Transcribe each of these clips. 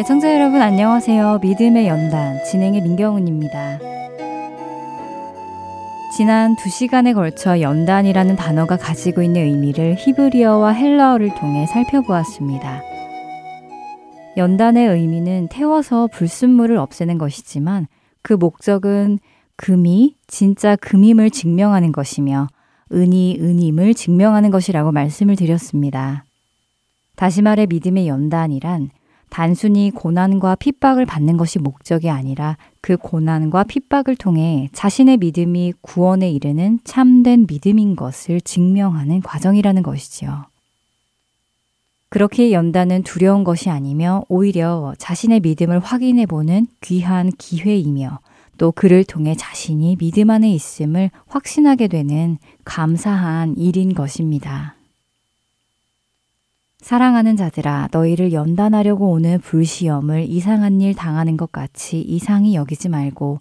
애청자 여러분 안녕하세요. 믿음의 연단 진행의 민경훈입니다. 지난 2시간에 걸쳐 연단이라는 단어가 가지고 있는 의미를 히브리어와 헬라어를 통해 살펴보았습니다. 연단의 의미는 태워서 불순물을 없애는 것이지만 그 목적은 금이 진짜 금임을 증명하는 것이며 은이 은임을 증명하는 것이라고 말씀을 드렸습니다. 다시 말해 믿음의 연단이란 단순히 고난과 핍박을 받는 것이 목적이 아니라 그 고난과 핍박을 통해 자신의 믿음이 구원에 이르는 참된 믿음인 것을 증명하는 과정이라는 것이지요. 그렇게 연다는 두려운 것이 아니며 오히려 자신의 믿음을 확인해 보는 귀한 기회이며 또 그를 통해 자신이 믿음 안에 있음을 확신하게 되는 감사한 일인 것입니다. 사랑하는 자들아 너희를 연단하려고 오는 불시험을 이상한 일 당하는 것 같이 이상히 여기지 말고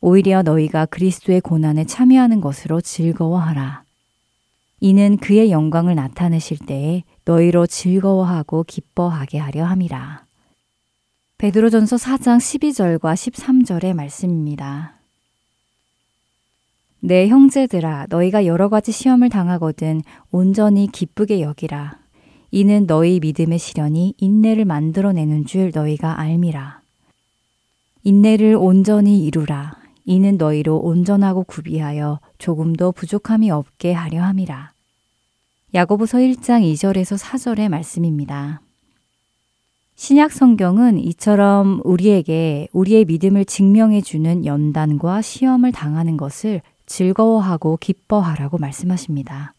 오히려 너희가 그리스도의 고난에 참여하는 것으로 즐거워하라. 이는 그의 영광을 나타내실 때에 너희로 즐거워하고 기뻐하게 하려 함이라. 베드로전서 4장 12절과 13절의 말씀입니다. 내 형제들아 너희가 여러 가지 시험을 당하거든 온전히 기쁘게 여기라. 이는 너희 믿음의 시련이 인내를 만들어내는 줄 너희가 알미라. 인내를 온전히 이루라. 이는 너희로 온전하고 구비하여 조금도 부족함이 없게 하려 함이라. 야고보서 1장 2절에서 4절의 말씀입니다. 신약 성경은 이처럼 우리에게 우리의 믿음을 증명해 주는 연단과 시험을 당하는 것을 즐거워하고 기뻐하라고 말씀하십니다.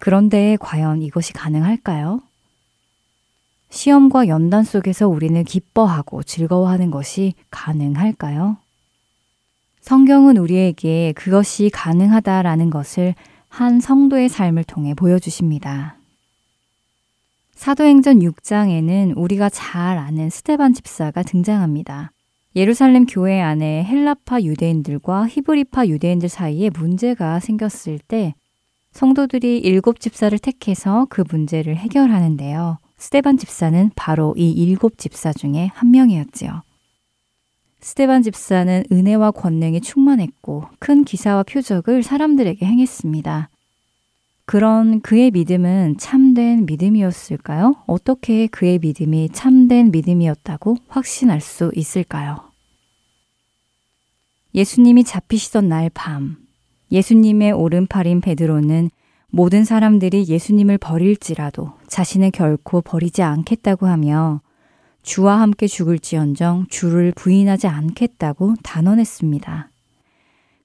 그런데 과연 이것이 가능할까요? 시험과 연단 속에서 우리는 기뻐하고 즐거워하는 것이 가능할까요? 성경은 우리에게 그것이 가능하다라는 것을 한 성도의 삶을 통해 보여주십니다. 사도행전 6장에는 우리가 잘 아는 스테반 집사가 등장합니다. 예루살렘 교회 안에 헬라파 유대인들과 히브리파 유대인들 사이에 문제가 생겼을 때 성도들이 일곱 집사를 택해서 그 문제를 해결하는데요. 스테반 집사는 바로 이 일곱 집사 중에 한 명이었지요. 스테반 집사는 은혜와 권능이 충만했고 큰 기사와 표적을 사람들에게 행했습니다. 그런 그의 믿음은 참된 믿음이었을까요? 어떻게 그의 믿음이 참된 믿음이었다고 확신할 수 있을까요? 예수님이 잡히시던 날 밤, 예수님의 오른팔인 베드로는 모든 사람들이 예수님을 버릴지라도 자신을 결코 버리지 않겠다고 하며 주와 함께 죽을지언정 주를 부인하지 않겠다고 단언했습니다.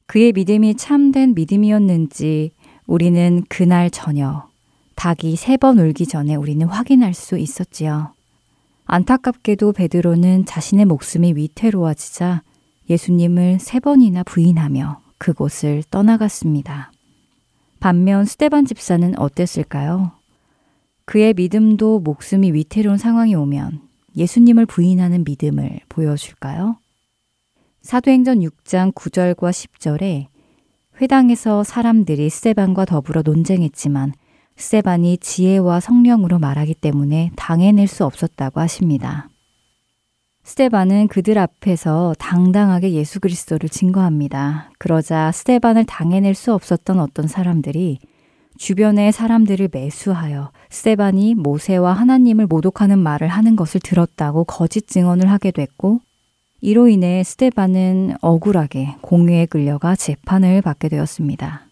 그의 믿음이 참된 믿음이었는지 우리는 그날 저녁 닭이 세 번 울기 전에 우리는 확인할 수 있었지요. 안타깝게도 베드로는 자신의 목숨이 위태로워지자 예수님을 세 번이나 부인하며 그곳을 떠나갔습니다. 반면 스테반 집사는 어땠을까요? 그의 믿음도 목숨이 위태로운 상황이 오면 예수님을 부인하는 믿음을 보여줄까요? 사도행전 6장 9절과 10절에 회당에서 사람들이 스테반과 더불어 논쟁했지만 스테반이 지혜와 성령으로 말하기 때문에 당해낼 수 없었다고 하십니다. 스테반은 그들 앞에서 당당하게 예수 그리스도를 증거합니다. 그러자 스테반을 당해낼 수 없었던 어떤 사람들이 주변의 사람들을 매수하여 스테반이 모세와 하나님을 모독하는 말을 하는 것을 들었다고 거짓 증언을 하게 됐고 이로 인해 스테반은 억울하게 공유에 끌려가 재판을 받게 되었습니다.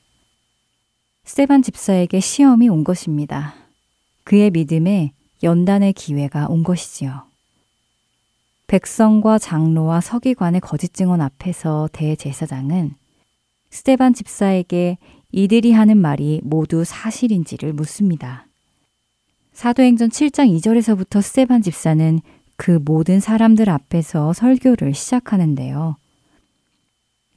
스테반 집사에게 시험이 온 것입니다. 그의 믿음에 연단의 기회가 온 것이지요. 백성과 장로와 서기관의 거짓 증언 앞에서 대제사장은 스테반 집사에게 이들이 하는 말이 모두 사실인지를 묻습니다. 사도행전 7장 2절에서부터 스테반 집사는 그 모든 사람들 앞에서 설교를 시작하는데요.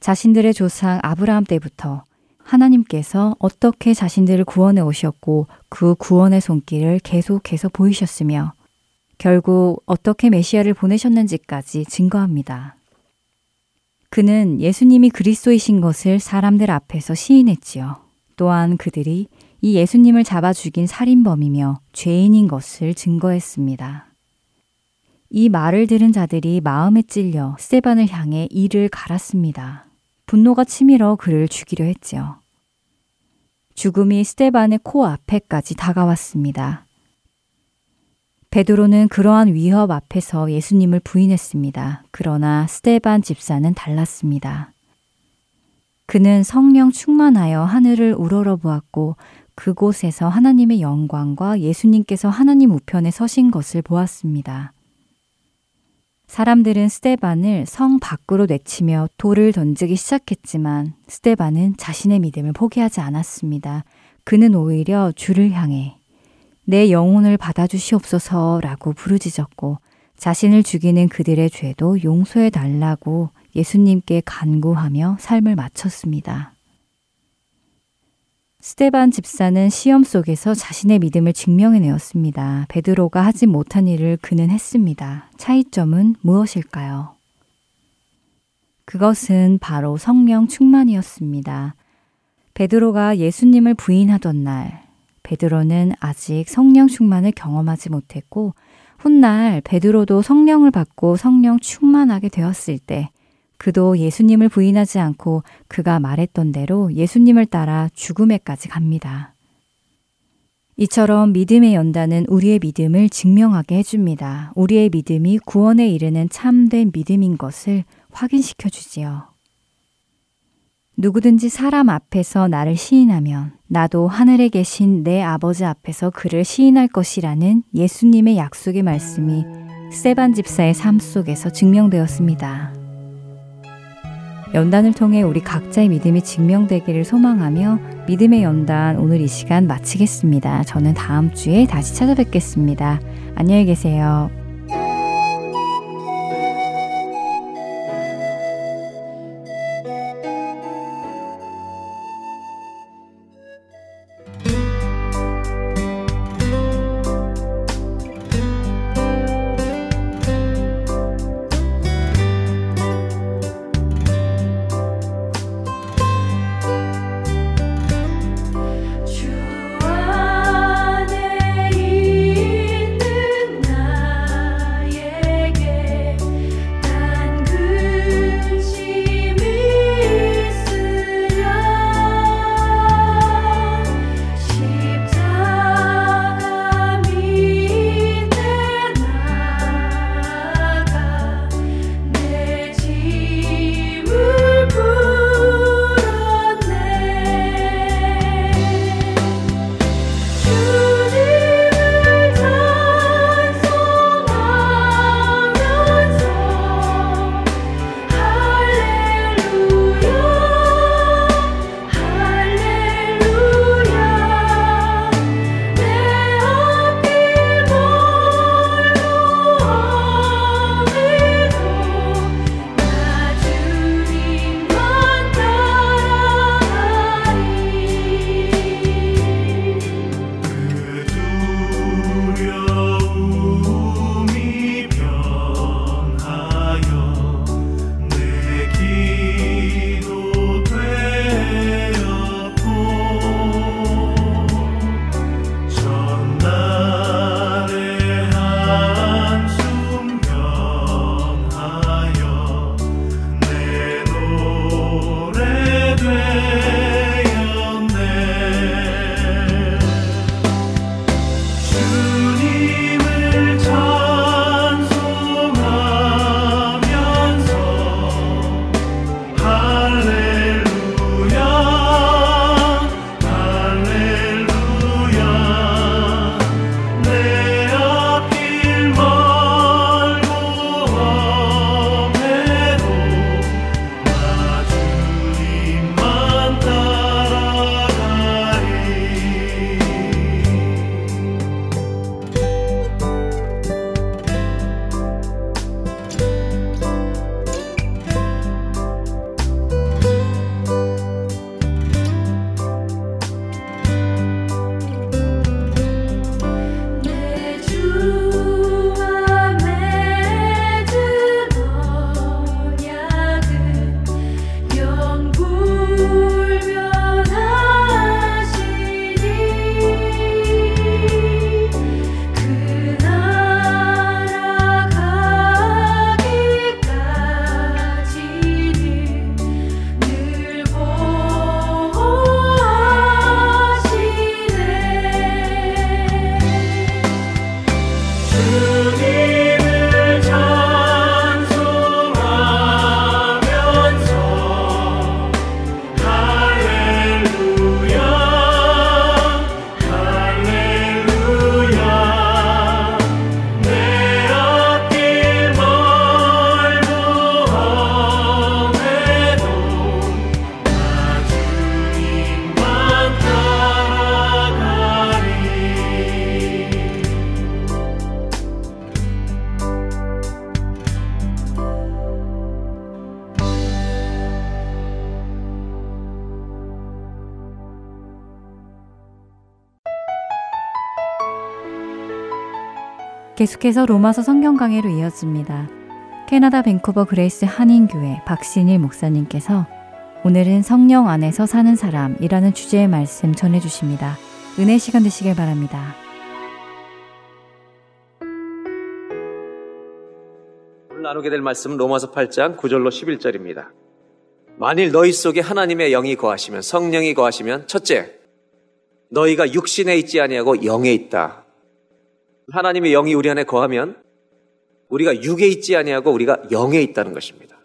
자신들의 조상 아브라함 때부터 하나님께서 어떻게 자신들을 구원해 오셨고 그 구원의 손길을 계속해서 보이셨으며 결국 어떻게 메시아를 보내셨는지까지 증거합니다. 그는 예수님이 그리스도이신 것을 사람들 앞에서 시인했지요. 또한 그들이 이 예수님을 잡아 죽인 살인범이며 죄인인 것을 증거했습니다. 이 말을 들은 자들이 마음에 찔려 스테반을 향해 이를 갈았습니다. 분노가 치밀어 그를 죽이려 했지요. 죽음이 스테반의 코 앞에까지 다가왔습니다. 베드로는 그러한 위협 앞에서 예수님을 부인했습니다. 그러나 스테반 집사는 달랐습니다. 그는 성령 충만하여 하늘을 우러러 보았고 그곳에서 하나님의 영광과 예수님께서 하나님 우편에 서신 것을 보았습니다. 사람들은 스테반을 성 밖으로 내치며 돌을 던지기 시작했지만 스테반은 자신의 믿음을 포기하지 않았습니다. 그는 오히려 주를 향해 내 영혼을 받아주시옵소서라고 부르짖었고 자신을 죽이는 그들의 죄도 용서해 달라고 예수님께 간구하며 삶을 마쳤습니다. 스테반 집사는 시험 속에서 자신의 믿음을 증명해내었습니다. 베드로가 하지 못한 일을 그는 했습니다. 차이점은 무엇일까요? 그것은 바로 성령 충만이었습니다. 베드로가 예수님을 부인하던 날, 베드로는 아직 성령 충만을 경험하지 못했고, 훗날 베드로도 성령을 받고 성령 충만하게 되었을 때, 그도 예수님을 부인하지 않고 그가 말했던 대로 예수님을 따라 죽음에까지 갑니다. 이처럼 믿음의 연단은 우리의 믿음을 증명하게 해줍니다. 우리의 믿음이 구원에 이르는 참된 믿음인 것을 확인시켜 주지요. 누구든지 사람 앞에서 나를 시인하면 나도 하늘에 계신 내 아버지 앞에서 그를 시인할 것이라는 예수님의 약속의 말씀이 세반 집사의 삶 속에서 증명되었습니다. 연단을 통해 우리 각자의 믿음이 증명되기를 소망하며 믿음의 연단 오늘 이 시간 마치겠습니다. 저는 다음 주에 다시 찾아뵙겠습니다. 안녕히 계세요. 계속해서 로마서 성경 강해로 이어집니다. 캐나다 밴쿠버 그레이스 한인교회 박신일 목사님께서 오늘은 성령 안에서 사는 사람이라는 주제의 말씀 전해주십니다. 은혜 시간 되시길 바랍니다. 오늘 나누게 될 말씀은 로마서 8장 9절로 11절입니다. 만일 너희 속에 하나님의 영이 거하시면 성령이 거하시면 첫째 너희가 육신에 있지 아니하고 영에 있다. 하나님의 영이 우리 안에 거하면 우리가 육에 있지 아니하고 우리가 영에 있다는 것입니다.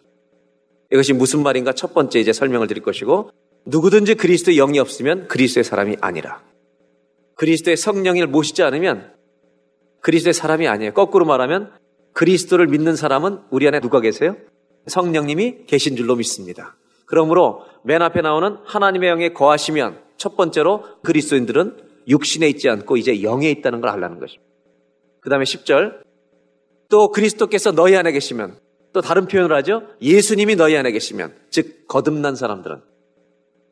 이것이 무슨 말인가 첫 번째 이제 설명을 드릴 것이고 누구든지 그리스도의 영이 없으면 그리스도의 사람이 아니라 그리스도의 성령을 모시지 않으면 그리스도의 사람이 아니에요. 거꾸로 말하면 그리스도를 믿는 사람은 우리 안에 누가 계세요? 성령님이 계신 줄로 믿습니다. 그러므로 맨 앞에 나오는 하나님의 영에 거하시면 첫 번째로 그리스도인들은 육신에 있지 않고 이제 영에 있다는 걸 알라는 것입니다. 그 다음에 10절 또 그리스도께서 너희 안에 계시면 또 다른 표현을 하죠. 예수님이 너희 안에 계시면 즉 거듭난 사람들은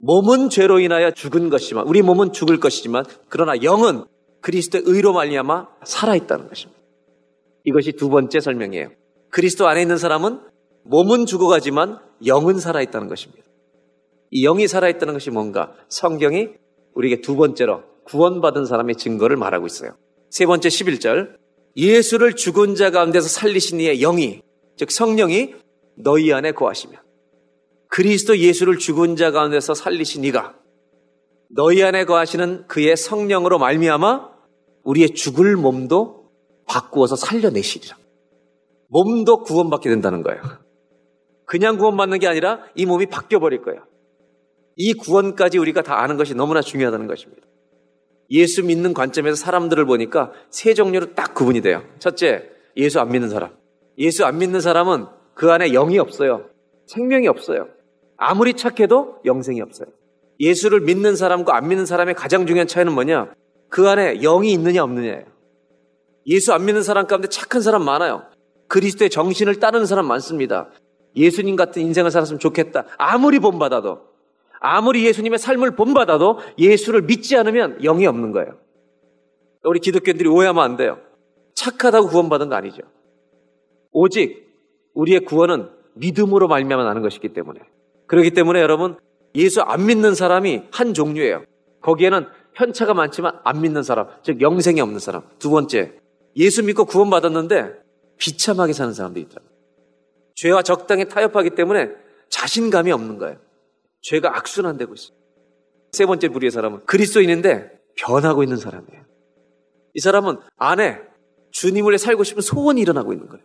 몸은 죄로 인하여 죽은 것이지만 우리 몸은 죽을 것이지만 그러나 영은 그리스도의 의로 말미암아 살아 있다는 것입니다. 이것이 두 번째 설명이에요. 그리스도 안에 있는 사람은 몸은 죽어가지만 영은 살아 있다는 것입니다. 이 영이 살아 있다는 것이 뭔가 성경이 우리에게 두 번째로 구원받은 사람의 증거를 말하고 있어요. 세 번째 11절 예수를 죽은 자 가운데서 살리신 이의 영이 즉 성령이 너희 안에 거하시면 그리스도 예수를 죽은 자 가운데서 살리신 이가 너희 안에 거하시는 그의 성령으로 말미암아 우리의 죽을 몸도 바꾸어서 살려내시리라. 몸도 구원받게 된다는 거예요. 그냥 구원받는 게 아니라 이 몸이 바뀌어 버릴 거예요. 이 구원까지 우리가 다 아는 것이 너무나 중요하다는 것입니다. 예수 믿는 관점에서 사람들을 보니까 세 종류로 딱 구분이 돼요. 첫째, 예수 안 믿는 사람. 예수 안 믿는 사람은 그 안에 영이 없어요. 생명이 없어요. 아무리 착해도 영생이 없어요. 예수를 믿는 사람과 안 믿는 사람의 가장 중요한 차이는 뭐냐? 그 안에 영이 있느냐 없느냐예요. 예수 안 믿는 사람 가운데 착한 사람 많아요. 그리스도의 정신을 따르는 사람 많습니다. 예수님 같은 인생을 살았으면 좋겠다. 아무리 본받아도, 아무리 예수님의 삶을 본받아도 예수를 믿지 않으면 영이 없는 거예요. 우리 기독교인들이 오해하면 안 돼요. 착하다고 구원받은 거 아니죠. 오직 우리의 구원은 믿음으로 말미암아 나는 것이기 때문에. 그렇기 때문에 여러분 예수 안 믿는 사람이 한 종류예요. 거기에는 편차가 많지만 안 믿는 사람, 즉 영생이 없는 사람. 두 번째, 예수 믿고 구원받았는데 비참하게 사는 사람도 있다. 죄와 적당히 타협하기 때문에 자신감이 없는 거예요. 죄가 악순환되고 있어요. 세 번째 부류의 사람은 그리스도인인데 변하고 있는 사람이에요. 이 사람은 안에 주님을 살고 싶은 소원이 일어나고 있는 거예요.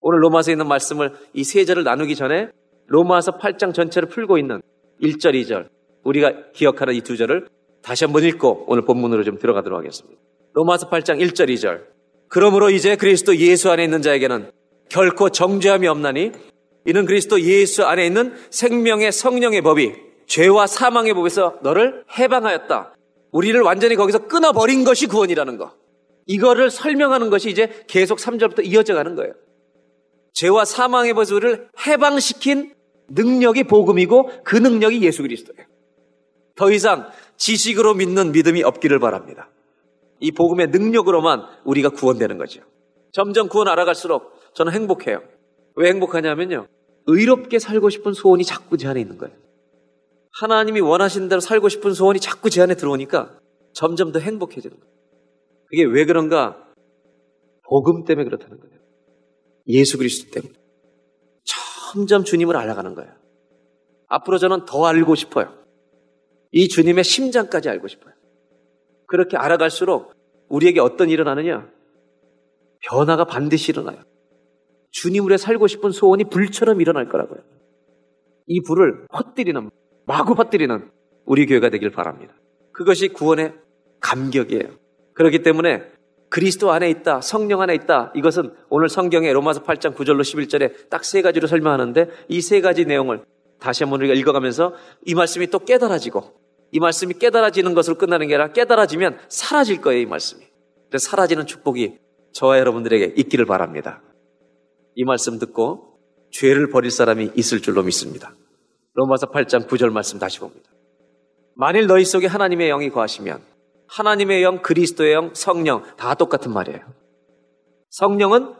오늘 로마서에 있는 말씀을 이 세 절을 나누기 전에 로마서 8장 전체를 풀고 있는 1절, 2절 우리가 기억하는 이 두 절을 다시 한번 읽고 오늘 본문으로 좀 들어가도록 하겠습니다. 로마서 8장 1절, 2절 그러므로 이제 그리스도 예수 안에 있는 자에게는 결코 정죄함이 없나니 이는 그리스도 예수 안에 있는 생명의 성령의 법이 죄와 사망의 법에서 너를 해방하였다. 우리를 완전히 거기서 끊어버린 것이 구원이라는 거. 이거를 설명하는 것이 이제 계속 3절부터 이어져 가는 거예요. 죄와 사망의 법에서 우리를 해방시킨 능력이 복음이고 그 능력이 예수 그리스도예요. 더 이상 지식으로 믿는 믿음이 없기를 바랍니다. 이 복음의 능력으로만 우리가 구원되는 거죠. 점점 구원 알아갈수록 저는 행복해요. 왜 행복하냐면요. 의롭게 살고 싶은 소원이 자꾸 제 안에 있는 거예요. 하나님이 원하시는 대로 살고 싶은 소원이 자꾸 제 안에 들어오니까 점점 더 행복해지는 거예요. 그게 왜 그런가? 복음 때문에 그렇다는 거예요. 예수 그리스도 때문에. 점점 주님을 알아가는 거예요. 앞으로 저는 더 알고 싶어요. 이 주님의 심장까지 알고 싶어요. 그렇게 알아갈수록 우리에게 어떤 일어나느냐? 변화가 반드시 일어나요. 주님으로 살고 싶은 소원이 불처럼 일어날 거라고요. 이 불을 헛들이는, 마구 헛들이는 우리 교회가 되길 바랍니다. 그것이 구원의 감격이에요. 그렇기 때문에 그리스도 안에 있다, 성령 안에 있다. 이것은 오늘 성경에 로마서 8장 9절로 11절에 딱 세 가지로 설명하는데 이 세 가지 내용을 다시 한번 우리가 읽어가면서 이 말씀이 또 깨달아지고 이 말씀이 깨달아지는 것으로 끝나는 게 아니라 깨달아지면 사라질 거예요, 이 말씀이. 사라지는 축복이 저와 여러분들에게 있기를 바랍니다. 이 말씀 듣고 죄를 버릴 사람이 있을 줄로 믿습니다. 로마서 8장 9절 말씀 다시 봅니다. 만일 너희 속에 하나님의 영이 거하시면 하나님의 영, 그리스도의 영, 성령 다 똑같은 말이에요. 성령은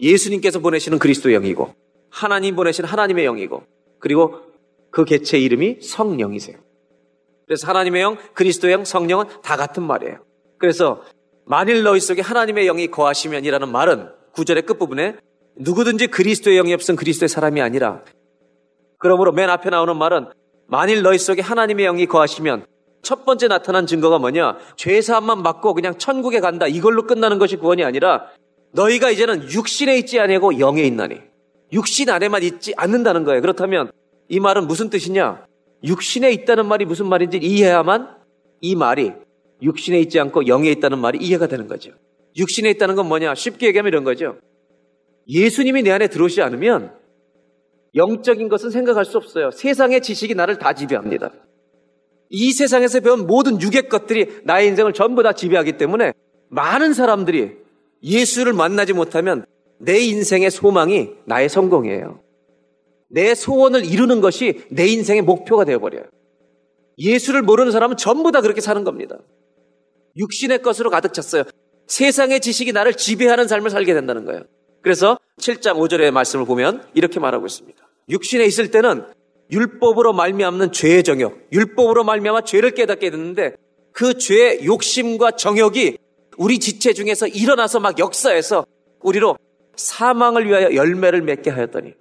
예수님께서 보내시는 그리스도의 영이고 하나님 보내신 하나님의 영이고 그리고 그 개체 이름이 성령이세요. 그래서 하나님의 영, 그리스도의 영, 성령은 다 같은 말이에요. 그래서 만일 너희 속에 하나님의 영이 거하시면이라는 말은 구절의 끝부분에 누구든지 그리스도의 영이 없은 그리스도의 사람이 아니라 그러므로 맨 앞에 나오는 말은 만일 너희 속에 하나님의 영이 거하시면 첫 번째 나타난 증거가 뭐냐? 죄사함만 받고 그냥 천국에 간다. 이걸로 끝나는 것이 구원이 아니라 너희가 이제는 육신에 있지 아니고 영에 있나니. 육신 안에만 있지 않는다는 거예요. 그렇다면 이 말은 무슨 뜻이냐? 육신에 있다는 말이 무슨 말인지 이해해야만 이 말이 육신에 있지 않고 영에 있다는 말이 이해가 되는 거죠. 육신에 있다는 건 뭐냐? 쉽게 얘기하면 이런 거죠. 예수님이 내 안에 들어오지 않으면 영적인 것은 생각할 수 없어요. 세상의 지식이 나를 다 지배합니다. 이 세상에서 배운 모든 유괴 것들이 나의 인생을 전부 다 지배하기 때문에 많은 사람들이 예수를 만나지 못하면 내 인생의 소망이 나의 성공이에요. 내 소원을 이루는 것이 내 인생의 목표가 되어버려요. 예수를 모르는 사람은 전부 다 그렇게 사는 겁니다. 육신의 것으로 가득 찼어요. 세상의 지식이 나를 지배하는 삶을 살게 된다는 거예요. 그래서 7장 5절의 말씀을 보면 이렇게 말하고 있습니다. 육신에 있을 때는 율법으로 말미암는 죄의 정욕, 율법으로 말미암아 죄를 깨닫게 됐는데 그 죄의 욕심과 정욕이 우리 지체 중에서 일어나서 막 역사해서 우리로 사망을 위하여 열매를 맺게 하였더니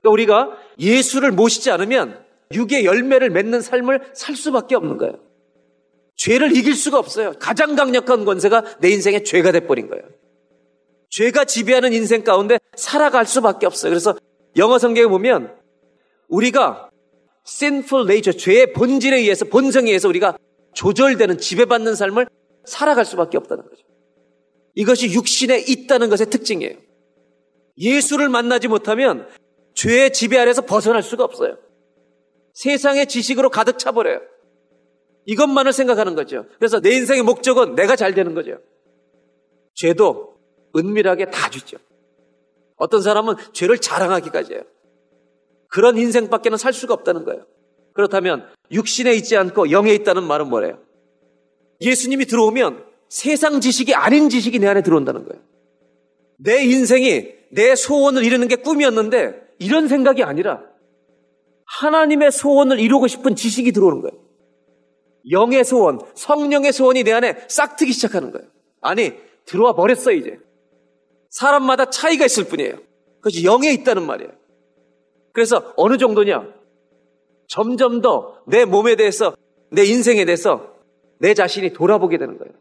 그러니까 우리가 예수를 모시지 않으면 육의 열매를 맺는 삶을 살 수밖에 없는 거예요. 죄를 이길 수가 없어요. 가장 강력한 권세가 내 인생의 죄가 돼버린 거예요. 죄가 지배하는 인생 가운데 살아갈 수밖에 없어요. 그래서 영어 성경에 보면 우리가 sinful nature, 죄의 본질에 의해서, 본성에 의해서 우리가 조절되는, 지배받는 삶을 살아갈 수밖에 없다는 거죠. 이것이 육신에 있다는 것의 특징이에요. 예수를 만나지 못하면 죄의 지배 아래서 벗어날 수가 없어요. 세상의 지식으로 가득 차버려요. 이것만을 생각하는 거죠. 그래서 내 인생의 목적은 내가 잘 되는 거죠. 죄도 은밀하게 다 주죠. 어떤 사람은 죄를 자랑하기까지 해요. 그런 인생밖에는 살 수가 없다는 거예요. 그렇다면 육신에 있지 않고 영에 있다는 말은 뭐래요? 예수님이 들어오면 세상 지식이 아닌 지식이 내 안에 들어온다는 거예요. 내 인생이 내 소원을 이루는 게 꿈이었는데 이런 생각이 아니라 하나님의 소원을 이루고 싶은 지식이 들어오는 거예요. 영의 소원, 성령의 소원이 내 안에 싹 트기 시작하는 거예요. 아니, 들어와 버렸어, 이제. 사람마다 차이가 있을 뿐이에요. 그것이 영에 있다는 말이에요. 그래서 어느 정도냐? 점점 더 내 몸에 대해서, 내 인생에 대해서 내 자신이 돌아보게 되는 거예요.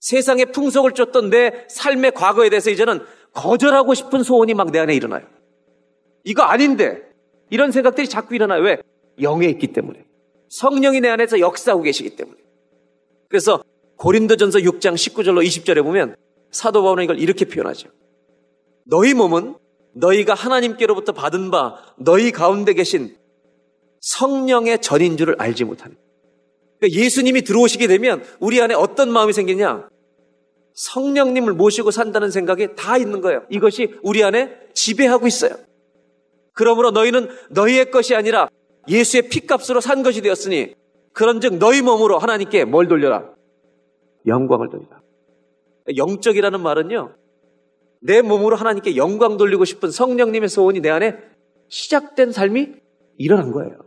세상의 풍속을 쫓던 내 삶의 과거에 대해서 이제는 거절하고 싶은 소원이 막 내 안에 일어나요. 이거 아닌데 이런 생각들이 자꾸 일어나요. 왜? 영에 있기 때문에. 성령이 내 안에서 역사하고 계시기 때문에. 그래서 고린도전서 6장 19절로 20절에 보면 사도 바울은 이걸 이렇게 표현하죠. 너희 몸은 너희가 하나님께로부터 받은 바 너희 가운데 계신 성령의 전인 줄을 알지 못하는. 그러니까 예수님이 들어오시게 되면 우리 안에 어떤 마음이 생기냐? 성령님을 모시고 산다는 생각이 다 있는 거예요. 이것이 우리 안에 지배하고 있어요. 그러므로 너희는 너희의 것이 아니라 예수의 피값으로 산 것이 되었으니 그런즉 너희 몸으로 하나님께 뭘 돌려라? 영광을 돌리라. 영적이라는 말은요. 내 몸으로 하나님께 영광 돌리고 싶은 성령님의 소원이 내 안에 시작된 삶이 일어난 거예요.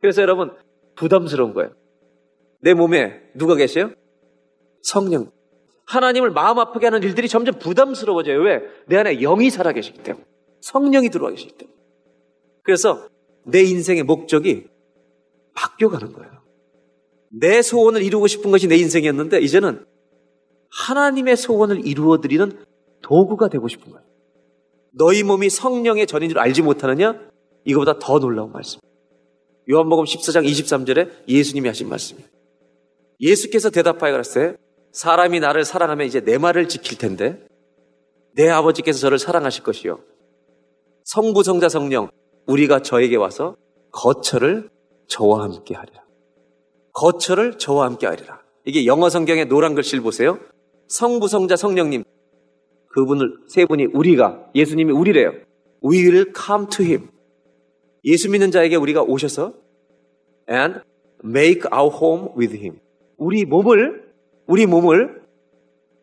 그래서 여러분 부담스러운 거예요. 내 몸에 누가 계세요? 성령. 하나님을 마음 아프게 하는 일들이 점점 부담스러워져요. 왜? 내 안에 영이 살아 계시기 때문에. 성령이 들어와 계시기 때문에. 그래서 내 인생의 목적이 바뀌어가는 거예요. 내 소원을 이루고 싶은 것이 내 인생이었는데 이제는 하나님의 소원을 이루어드리는 도구가 되고 싶은 거예요. 너희 몸이 성령의 전인 줄 알지 못하느냐? 이거보다 더 놀라운 말씀. 요한복음 14장 23절에 예수님이 하신 말씀이에요. 예수께서 대답하여 그랬어요. 사람이 나를 사랑하면 이제 내 말을 지킬 텐데 내 아버지께서 저를 사랑하실 것이요. 성부, 성자, 성령 우리가 저에게 와서 거처를 저와 함께 하리라. 거처를 저와 함께 하리라. 이게 영어 성경의 노란 글씨를 보세요. 성부, 성자, 성령님 그분을 세 분이 우리가 예수님이 우리래요. We will come to him. 예수 믿는 자에게 우리가 오셔서 and make our home with him. 우리 몸을 우리 몸을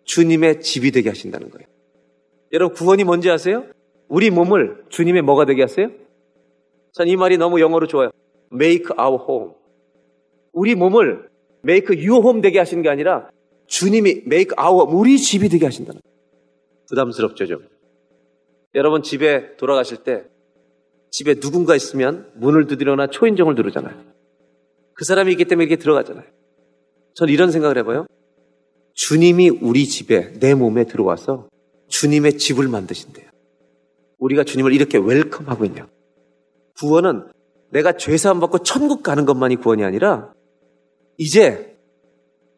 주님의 집이 되게 하신다는 거예요. 여러분 구원이 뭔지 아세요? 우리 몸을 주님의 뭐가 되게 하세요? 전 이 말이 너무 영어로 좋아요. Make our home. 우리 몸을 make your home 되게 하시는 게 아니라 주님이 make our 우리 집이 되게 하신다는 거예요. 부담스럽죠 좀. 여러분 집에 돌아가실 때 집에 누군가 있으면 문을 두드려나 초인종을 누르잖아요. 그 사람이 있기 때문에 이렇게 들어가잖아요. 전 이런 생각을 해봐요. 주님이 우리 집에, 내 몸에 들어와서 주님의 집을 만드신대요. 우리가 주님을 이렇게 웰컴하고 있냐. 구원은 내가 죄 사함 받고 천국 가는 것만이 구원이 아니라 이제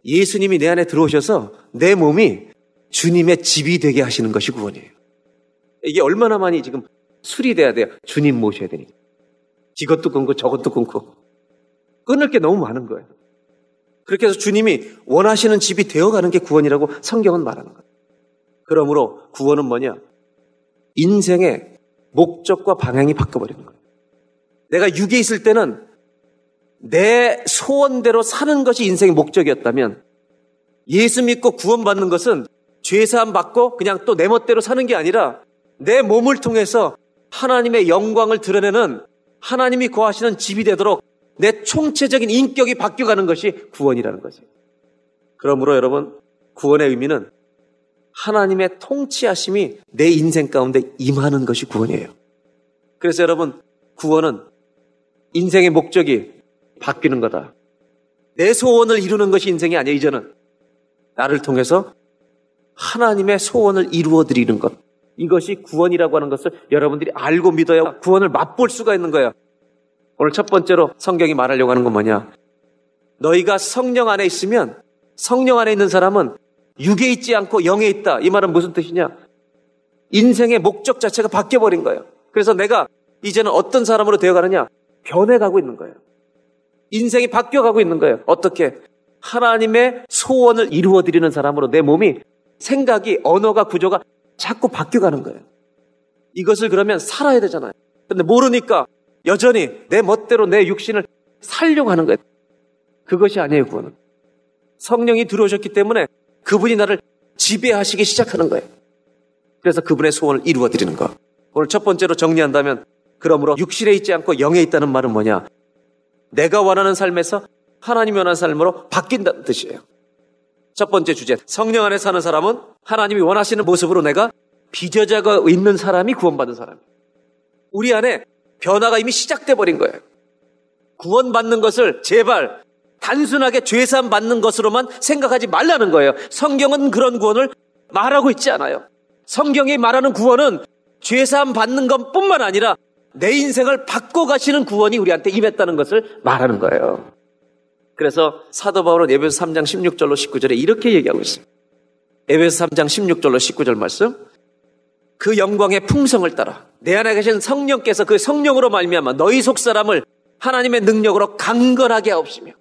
예수님이 내 안에 들어오셔서 내 몸이 주님의 집이 되게 하시는 것이 구원이에요. 이게 얼마나 많이 지금 수리돼야 돼요. 주님 모셔야 되니까. 이것도 끊고 저것도 끊고. 끊을 게 너무 많은 거예요. 그렇게 해서 주님이 원하시는 집이 되어가는 게 구원이라고 성경은 말하는 거예요. 그러므로 구원은 뭐냐? 인생의 목적과 방향이 바뀌어버리는 거예요. 내가 육에 있을 때는 내 소원대로 사는 것이 인생의 목적이었다면 예수 믿고 구원받는 것은 죄사함 받고 그냥 또 내 멋대로 사는 게 아니라 내 몸을 통해서 하나님의 영광을 드러내는 하나님이 거하시는 집이 되도록 내 총체적인 인격이 바뀌어가는 것이 구원이라는 거죠. 그러므로 여러분 구원의 의미는 하나님의 통치하심이 내 인생 가운데 임하는 것이 구원이에요. 그래서 여러분 구원은 인생의 목적이 바뀌는 거다. 내 소원을 이루는 것이 인생이 아니야 이제는 나를 통해서 하나님의 소원을 이루어 드리는 것. 이것이 구원이라고 하는 것을 여러분들이 알고 믿어야 구원을 맛볼 수가 있는 거예요. 오늘 첫 번째로 성경이 말하려고 하는 건 뭐냐? 너희가 성령 안에 있으면 성령 안에 있는 사람은 육에 있지 않고 영에 있다. 이 말은 무슨 뜻이냐? 인생의 목적 자체가 바뀌어버린 거예요. 그래서 내가 이제는 어떤 사람으로 되어가느냐? 변해가고 있는 거예요. 인생이 바뀌어가고 있는 거예요. 어떻게? 하나님의 소원을 이루어드리는 사람으로 내 몸이 생각이, 언어가, 구조가 자꾸 바뀌어가는 거예요. 이것을 그러면 살아야 되잖아요. 근데 모르니까 여전히 내 멋대로 내 육신을 살려고 하는 거예요. 그것이 아니에요, 구원은. 성령이 들어오셨기 때문에 그분이 나를 지배하시기 시작하는 거예요. 그래서 그분의 소원을 이루어 드리는 거. 오늘 첫 번째로 정리한다면 그러므로 육신에 있지 않고 영에 있다는 말은 뭐냐? 내가 원하는 삶에서 하나님이 원하는 삶으로 바뀐다는 뜻이에요. 첫 번째 주제. 성령 안에 사는 사람은 하나님이 원하시는 모습으로 내가 빚어자가 있는 사람이 구원받은 사람이에요. 우리 안에 변화가 이미 시작돼 버린 거예요. 구원받는 것을 제발 단순하게 죄산 받는 것으로만 생각하지 말라는 거예요. 성경은 그런 구원을 말하고 있지 않아요. 성경이 말하는 구원은 죄산 받는 것뿐만 아니라 내 인생을 바꿔가시는 구원이 우리한테 임했다는 것을 말하는 거예요. 그래서 사도 바울은 에베소 3장 16절로 19절에 이렇게 얘기하고 있어요. 에베소 3장 16절로 19절 말씀. 그 영광의 풍성을 따라 내 안에 계신 성령께서 그 성령으로 말미암아 너희 속 사람을 하나님의 능력으로 강건하게 하옵시며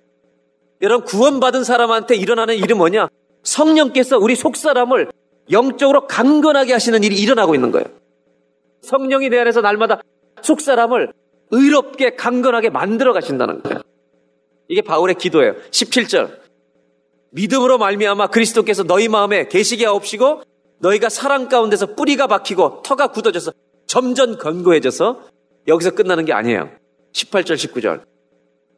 여러분 구원받은 사람한테 일어나는 일이 뭐냐? 성령께서 우리 속 사람을 영적으로 강건하게 하시는 일이 일어나고 있는 거예요. 성령이 내 안에서 날마다 속 사람을 의롭게 강건하게 만들어 가신다는 거예요. 이게 바울의 기도예요. 17절. 믿음으로 말미암아 그리스도께서 너희 마음에 계시게 하옵시고 너희가 사랑 가운데서 뿌리가 박히고 터가 굳어져서 점점 건고해져서 여기서 끝나는 게 아니에요. 18절, 19절.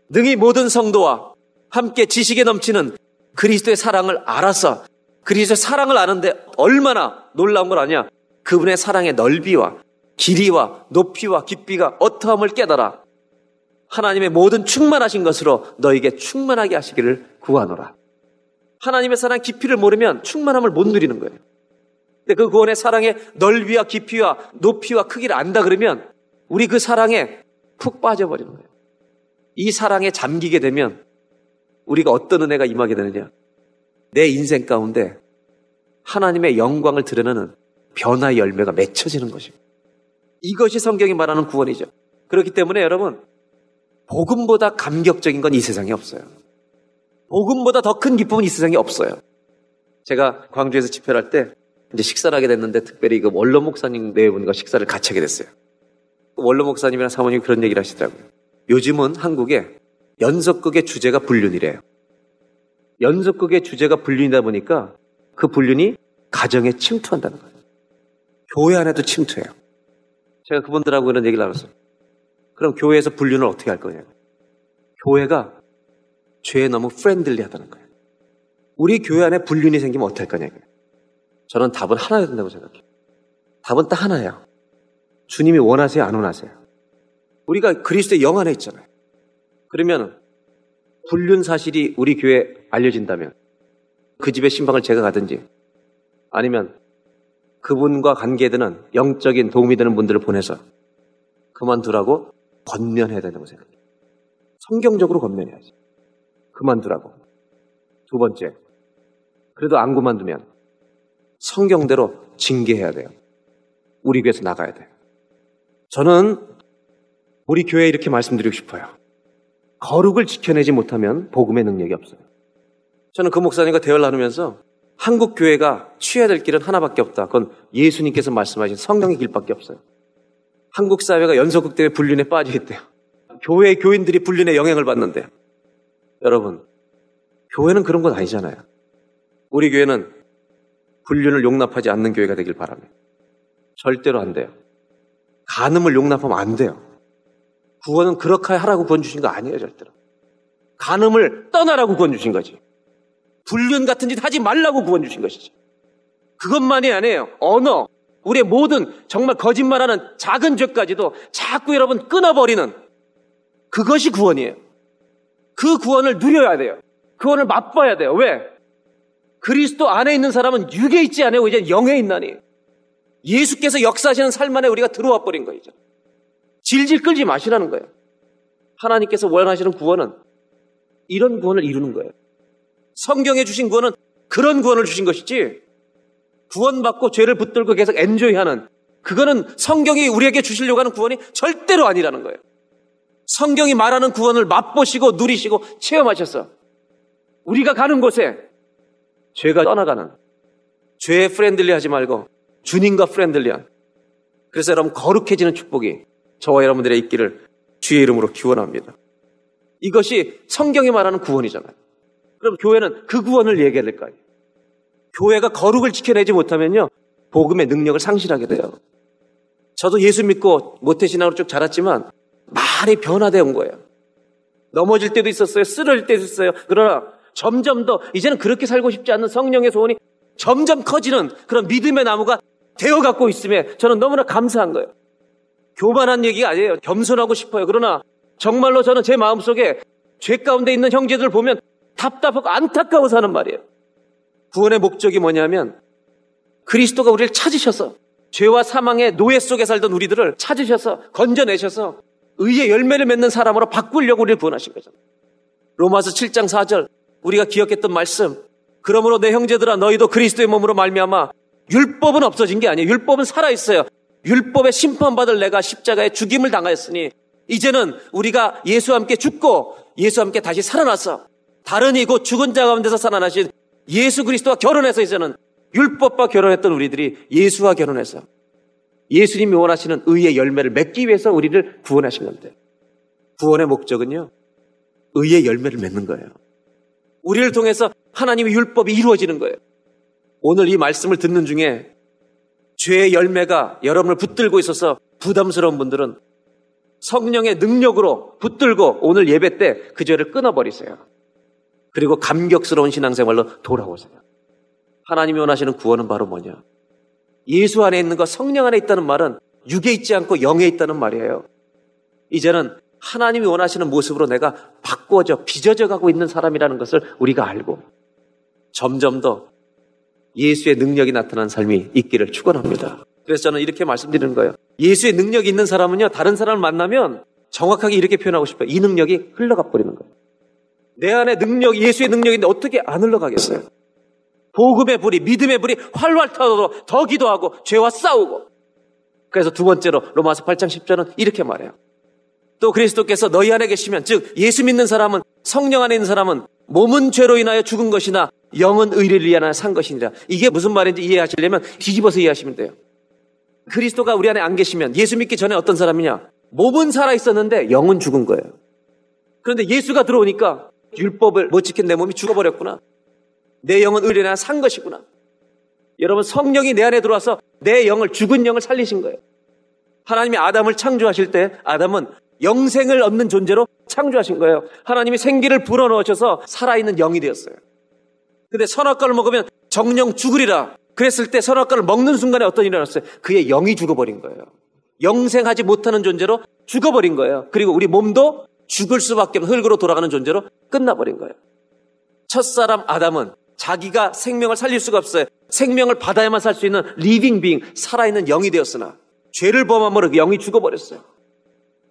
능히 모든 성도와 함께 지식에 넘치는 그리스도의 사랑을 알아서 그리스도의 사랑을 아는데 얼마나 놀라운 걸 아냐? 그분의 사랑의 넓이와 길이와 높이와 깊이가 어떠함을 깨달아 하나님의 모든 충만하신 것으로 너에게 충만하게 하시기를 구하노라. 하나님의 사랑 깊이를 모르면 충만함을 못 누리는 거예요. 근데 그 구원의 사랑의 넓이와 깊이와 높이와 크기를 안다 그러면 우리 그 사랑에 푹 빠져버리는 거예요. 이 사랑에 잠기게 되면 우리가 어떤 은혜가 임하게 되느냐? 내 인생 가운데 하나님의 영광을 드러내는 변화의 열매가 맺혀지는 것입니다. 이것이 성경이 말하는 구원이죠. 그렇기 때문에 여러분, 복음보다 감격적인 건 이 세상에 없어요. 복음보다 더 큰 기쁨은 이 세상에 없어요. 제가 광주에서 집회를 할 때 이제 식사를 하게 됐는데 특별히 그 원로 목사님 네 분과 식사를 같이 하게 됐어요. 원로 목사님이랑 사모님이 그런 얘기를 하시더라고요. 요즘은 한국에 연속극의 주제가 불륜이래요. 연속극의 주제가 불륜이다 보니까 그 불륜이 가정에 침투한다는 거예요. 교회 안에도 침투해요. 제가 그분들하고 이런 얘기를 나눴어요. 그럼 교회에서 불륜을 어떻게 할 거냐고. 교회가 죄에 너무 friendly 하다는 거예요. 우리 교회 안에 불륜이 생기면 어떡할 거냐고요. 저는 답은 하나여야 된다고 생각해요. 답은 딱 하나예요. 주님이 원하세요, 안 원하세요? 우리가 그리스도의 영 안에 있잖아요. 그러면 불륜 사실이 우리 교회에 알려진다면 그 집에 신방을 제가 가든지 아니면 그분과 관계되는 영적인 도움이 되는 분들을 보내서 그만두라고 권면해야 된다고 생각해요. 성경적으로 권면해야지. 그만두라고. 두 번째, 그래도 안 그만두면 성경대로 징계해야 돼요. 우리 교회에서 나가야 돼요. 저는 우리 교회에 이렇게 말씀드리고 싶어요. 거룩을 지켜내지 못하면 복음의 능력이 없어요. 저는 그 목사님과 대화를 나누면서 한국 교회가 취해야 될 길은 하나밖에 없다. 그건 예수님께서 말씀하신 성령의 길밖에 없어요. 한국 사회가 연속극 때문에 불륜에 빠져 있대요. 교회 교인들이 불륜의 영향을 받는데 여러분 교회는 그런 건 아니잖아요. 우리 교회는 불륜을 용납하지 않는 교회가 되길 바랍니다. 절대로 안 돼요. 간음을 용납하면 안 돼요. 구원은 그렇게 하라고 구원 주신 거 아니에요, 절대로. 간음을 떠나라고 구원 주신 거지. 불륜 같은 짓 하지 말라고 구원 주신 것이지. 그것만이 아니에요. 언어, 우리의 모든 정말 거짓말하는 작은 죄까지도 자꾸 여러분 끊어버리는 그것이 구원이에요. 그 구원을 누려야 돼요. 구원을 맛봐야 돼요. 왜? 그리스도 안에 있는 사람은 육에 있지 않아요. 이제 영에 있나니. 예수께서 역사하시는 삶 안에 우리가 들어와 버린 거죠. 질질 끌지 마시라는 거예요. 하나님께서 원하시는 구원은 이런 구원을 이루는 거예요. 성경에 주신 구원은 그런 구원을 주신 것이지 구원받고 죄를 붙들고 계속 엔조이하는 그거는 성경이 우리에게 주시려고 하는 구원이 절대로 아니라는 거예요. 성경이 말하는 구원을 맛보시고 누리시고 체험하셨어. 우리가 가는 곳에 죄가 떠나가는 죄에 friendly 하지 말고 주님과 friendly한 그래서 여러분 거룩해지는 축복이 저와 여러분들의 있기를 주의 이름으로 기원합니다. 이것이 성경이 말하는 구원이잖아요. 그럼 교회는 그 구원을 얘기해야 될 거 아니에요. 교회가 거룩을 지켜내지 못하면요. 복음의 능력을 상실하게 돼요. 저도 예수 믿고 모태신앙으로 쭉 자랐지만 변화되어 온 거예요. 넘어질 때도 있었어요. 쓰러질 때도 있었어요. 그러나 점점 더 이제는 그렇게 살고 싶지 않는 성령의 소원이 점점 커지는 그런 믿음의 나무가 되어 갖고 있음에 저는 너무나 감사한 거예요. 교만한 얘기가 아니에요. 겸손하고 싶어요. 그러나 정말로 저는 제 마음속에 죄 가운데 있는 형제들 보면 답답하고 안타까워 사는 말이에요. 구원의 목적이 뭐냐면 그리스도가 우리를 찾으셔서 죄와 사망의 노예 속에 살던 우리들을 찾으셔서 건져내셔서 의의 열매를 맺는 사람으로 바꾸려고 우리를 구원하신 거잖아요. 로마서 7장 4절 우리가 기억했던 말씀 그러므로 내 형제들아 너희도 그리스도의 몸으로 말미암아 율법은 없어진 게 아니에요. 율법은 살아 있어요. 율법의 심판받을 내가 십자가에 죽임을 당하였으니 이제는 우리가 예수와 함께 죽고 예수와 함께 다시 살아나서 다른 이곳 죽은 자 가운데서 살아나신 예수 그리스도와 결혼해서 이제는 율법과 결혼했던 우리들이 예수와 결혼해서 예수님이 원하시는 의의 열매를 맺기 위해서 우리를 구원하신 건데 구원의 목적은요 의의 열매를 맺는 거예요. 우리를 통해서 하나님의 율법이 이루어지는 거예요. 오늘 이 말씀을 듣는 중에 죄의 열매가 여러분을 붙들고 있어서 부담스러운 분들은 성령의 능력으로 붙들고 오늘 예배 때 그 죄를 끊어버리세요. 그리고 감격스러운 신앙생활로 돌아오세요. 하나님이 원하시는 구원은 바로 뭐냐? 예수 안에 있는 것, 성령 안에 있다는 말은 육에 있지 않고 영에 있다는 말이에요. 이제는 하나님이 원하시는 모습으로 내가 바꿔져, 빚어져 가고 있는 사람이라는 것을 우리가 알고 점점 더 예수의 능력이 나타난 삶이 있기를 축원합니다. 그래서 저는 이렇게 말씀드리는 거예요. 예수의 능력이 있는 사람은요, 다른 사람을 만나면 정확하게 이렇게 표현하고 싶어요. 이 능력이 흘러가 버리는 거예요. 내 안에 능력, 예수의 능력인데 어떻게 안 흘러가겠어요? 복음의 불이, 믿음의 불이 활활 타도록 더 기도하고 죄와 싸우고. 그래서 두 번째로 로마서 8장 10절은 이렇게 말해요. 또 그리스도께서 너희 안에 계시면, 즉 예수 믿는 사람은 성령 안에 있는 사람은 몸은 죄로 인하여 죽은 것이나 영은 의를 위하여 산 것이니라. 이게 무슨 말인지 이해하시려면 뒤집어서 이해하시면 돼요. 그리스도가 우리 안에 안 계시면 예수 믿기 전에 어떤 사람이냐? 몸은 살아 있었는데 영은 죽은 거예요. 그런데 예수가 들어오니까 율법을 못 지킨 내 몸이 죽어버렸구나. 내 영은 위하여 산 것이구나. 여러분 성령이 내 안에 들어와서 내 영을 죽은 영을 살리신 거예요. 하나님이 아담을 창조하실 때 아담은 영생을 얻는 존재로 창조하신 거예요. 하나님이 생기를 불어넣으셔서 살아있는 영이 되었어요. 근데 선악과를 먹으면 정령 죽으리라. 그랬을 때 선악과를 먹는 순간에 어떤 일이 일어났어요? 그의 영이 죽어버린 거예요. 영생하지 못하는 존재로 죽어버린 거예요. 그리고 우리 몸도 죽을 수밖에 없는 흙으로 돌아가는 존재로 끝나버린 거예요. 첫사람 아담은 자기가 생명을 살릴 수가 없어요. 생명을 받아야만 살 수 있는 living being, 살아있는 영이 되었으나 죄를 범함으로 그 영이 죽어버렸어요.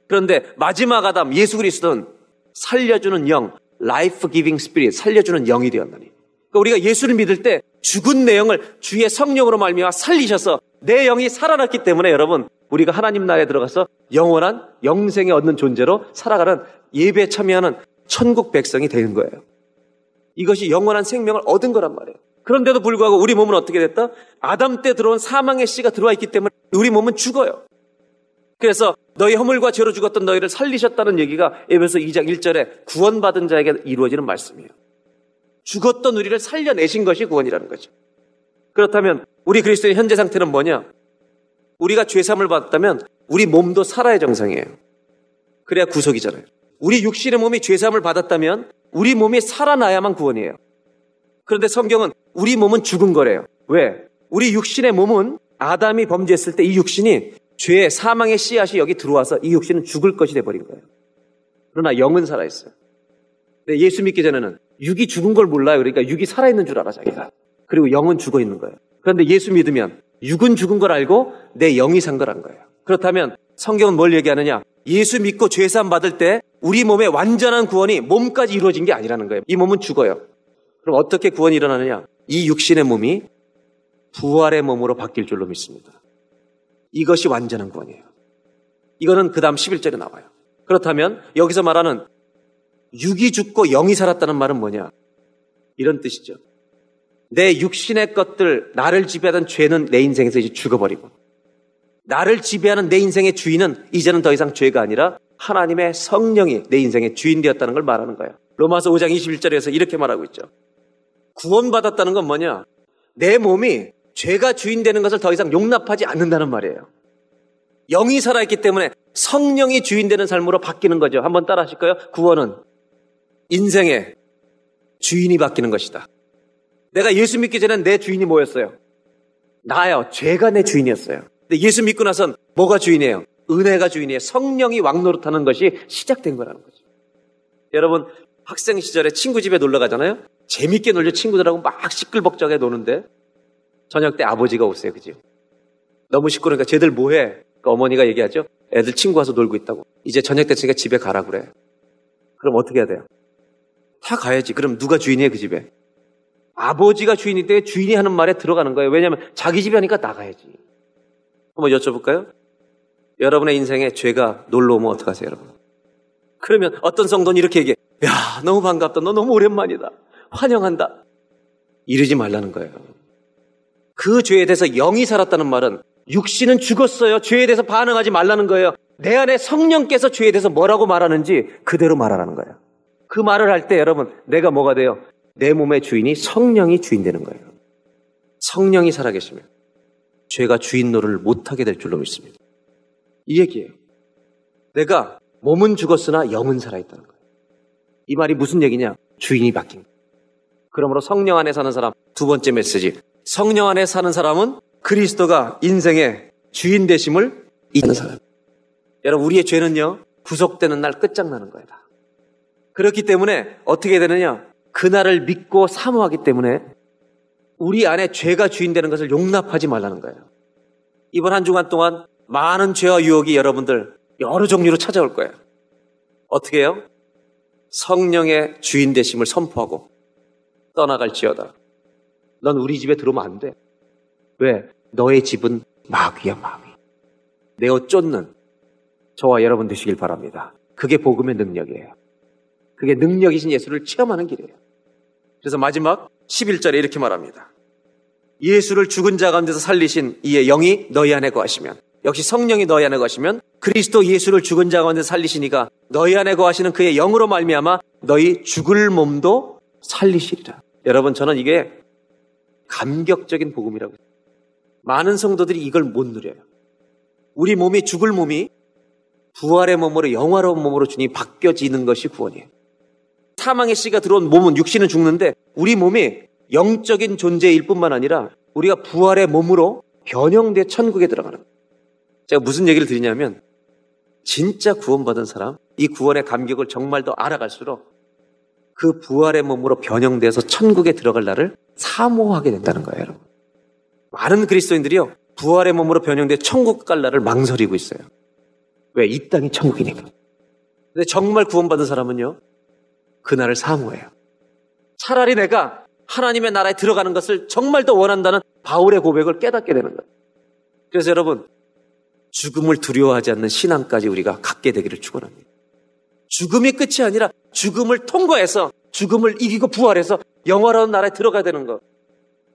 그런데 마지막 아담 예수 그리스도는 살려주는 영, life giving spirit, 살려주는 영이 되었나니. 그러니까 우리가 예수를 믿을 때 죽은 내 영을 주의 성령으로 말미암아 살리셔서 내 영이 살아났기 때문에 여러분 우리가 하나님 나라에 들어가서 영원한 영생에 얻는 존재로 살아가는 예배에 참여하는 천국 백성이 되는 거예요. 이것이 영원한 생명을 얻은 거란 말이에요. 그런데도 불구하고 우리 몸은 어떻게 됐다? 아담 때 들어온 사망의 씨가 들어와 있기 때문에 우리 몸은 죽어요. 그래서 너희 허물과 죄로 죽었던 너희를 살리셨다는 얘기가 에베소 2장 1절에 구원받은 자에게 이루어지는 말씀이에요. 죽었던 우리를 살려내신 것이 구원이라는 거죠. 그렇다면 우리 그리스도의 현재 상태는 뭐냐? 우리가 죄삼을 받았다면 우리 몸도 살아야 정상이에요. 그래야 구속이잖아요. 우리 육신의 몸이 죄삼을 받았다면 우리 몸이 살아나야만 구원이에요. 그런데 성경은 우리 몸은 죽은 거래요. 왜? 우리 육신의 몸은 아담이 범죄했을 때 이 육신이 죄의 사망의 씨앗이 여기 들어와서 이 육신은 죽을 것이 돼버린 거예요. 그러나 영은 살아있어요. 예수 믿기 전에는 육이 죽은 걸 몰라요. 그러니까 육이 살아있는 줄 알아, 자기가. 그리고 영은 죽어 있는 거예요. 그런데 예수 믿으면 육은 죽은 걸 알고 내 영이 산 거란 거예요. 그렇다면 성경은 뭘 얘기하느냐? 예수 믿고 죄산 받을 때 우리 몸의 완전한 구원이 몸까지 이루어진 게 아니라는 거예요. 이 몸은 죽어요. 그럼 어떻게 구원이 일어나느냐? 이 육신의 몸이 부활의 몸으로 바뀔 줄로 믿습니다. 이것이 완전한 구원이에요. 이거는 그 다음 11절에 나와요. 그렇다면 여기서 말하는 육이 죽고 영이 살았다는 말은 뭐냐? 이런 뜻이죠. 내 육신의 것들, 나를 지배하던 죄는 내 인생에서 이제 죽어버리고, 나를 지배하는 내 인생의 주인은 이제는 더 이상 죄가 아니라 하나님의 성령이 내 인생의 주인 되었다는 걸 말하는 거예요. 로마서 5장 21절에서 이렇게 말하고 있죠. 구원받았다는 건 뭐냐? 내 몸이 죄가 주인 되는 것을 더 이상 용납하지 않는다는 말이에요. 영이 살아있기 때문에 성령이 주인 되는 삶으로 바뀌는 거죠. 한번 따라 하실까요? 구원은 인생의 주인이 바뀌는 것이다. 내가 예수 믿기 전엔 내 주인이 뭐였어요? 나요. 죄가 내 주인이었어요. 근데 예수 믿고 나선 뭐가 주인이에요? 은혜가 주인이에요. 성령이 왕노릇하는 것이 시작된 거라는 거죠. 여러분 학생 시절에 친구 집에 놀러 가잖아요. 재밌게 놀려 친구들하고 막 시끌벅적하게 노는데 저녁 때 아버지가 오세요. 그죠? 너무 시끄러우니까 쟤들 뭐해? 그러니까 어머니가 얘기하죠. 애들 친구 와서 놀고 있다고. 이제 저녁 됐으니까 집에 가라 그래. 그럼 어떻게 해야 돼요? 다 가야지. 그럼 누가 주인이에요, 그 집에? 아버지가 주인인데 주인이 하는 말에 들어가는 거예요. 왜냐하면 자기 집에 하니까 나가야지. 한번 여쭤볼까요? 여러분의 인생에 죄가 놀러 오면 어떡하세요, 여러분? 그러면 어떤 성도는 이렇게 얘기해. 야, 너무 반갑다. 너 너무 오랜만이다. 환영한다. 이러지 말라는 거예요. 그 죄에 대해서 영이 살았다는 말은 육신은 죽었어요. 죄에 대해서 반응하지 말라는 거예요. 내 안에 성령께서 죄에 대해서 뭐라고 말하는지 그대로 말하라는 거예요. 그 말을 할 때 여러분, 내가 뭐가 돼요? 내 몸의 주인이 성령이 주인 되는 거예요. 성령이 살아계시면 죄가 주인 노릇을 못하게 될 줄로 믿습니다. 이 얘기예요. 내가 몸은 죽었으나 영은 살아있다는 거예요. 이 말이 무슨 얘기냐? 주인이 바뀐 거예요. 그러므로 성령 안에 사는 사람 두 번째 메시지. 성령 안에 사는 사람은 그리스도가 인생의 주인 되심을 잊는 사람. 여러분, 우리의 죄는요, 구속되는 날 끝장나는 거예요. 그렇기 때문에 어떻게 되느냐? 그날을 믿고 사모하기 때문에 우리 안에 죄가 주인 되는 것을 용납하지 말라는 거예요. 이번 한 주간 동안 많은 죄와 유혹이 여러분들 여러 종류로 찾아올 거예요. 어떻게 해요? 성령의 주인 되심을 선포하고 떠나갈지어다. 넌 우리 집에 들어오면 안 돼. 왜? 너의 집은 마귀야, 마귀. 내어 쫓는 저와 여러분 되시길 바랍니다. 그게 복음의 능력이에요. 그게 능력이신 예수를 체험하는 길이에요. 그래서 마지막 11절에 이렇게 말합니다. 예수를 죽은 자 가운데서 살리신 이의 영이 너희 안에 거하시면 역시 성령이 너희 안에 거하시면 그리스도 예수를 죽은 자 가운데 살리시니까 너희 안에 거하시는 그의 영으로 말미암아 너희 죽을 몸도 살리시리라. 여러분 저는 이게 감격적인 복음이라고. 많은 성도들이 이걸 못 누려요. 우리 몸이 죽을 몸이 부활의 몸으로 영화로운 몸으로 주님 바뀌어지는 것이 구원이에요. 사망의 씨가 들어온 몸은 육신은 죽는데 우리 몸이 영적인 존재일 뿐만 아니라 우리가 부활의 몸으로 변형돼 천국에 들어가는 거예요. 제가 무슨 얘기를 드리냐면 진짜 구원받은 사람, 이 구원의 감격을 정말 더 알아갈수록 그 부활의 몸으로 변형돼서 천국에 들어갈 날을 사모하게 된다는 거예요, 여러분. 많은 그리스도인들이요, 부활의 몸으로 변형돼 천국 갈 날을 망설이고 있어요. 왜? 이 땅이 천국이니까. 근데 정말 구원받은 사람은요, 그날을 사모해요. 차라리 내가 하나님의 나라에 들어가는 것을 정말 더 원한다는 바울의 고백을 깨닫게 되는 거예요. 그래서 여러분, 죽음을 두려워하지 않는 신앙까지 우리가 갖게 되기를 축원합니다. 죽음이 끝이 아니라 죽음을 통과해서 죽음을 이기고 부활해서 영화로운 나라에 들어가야 되는 것.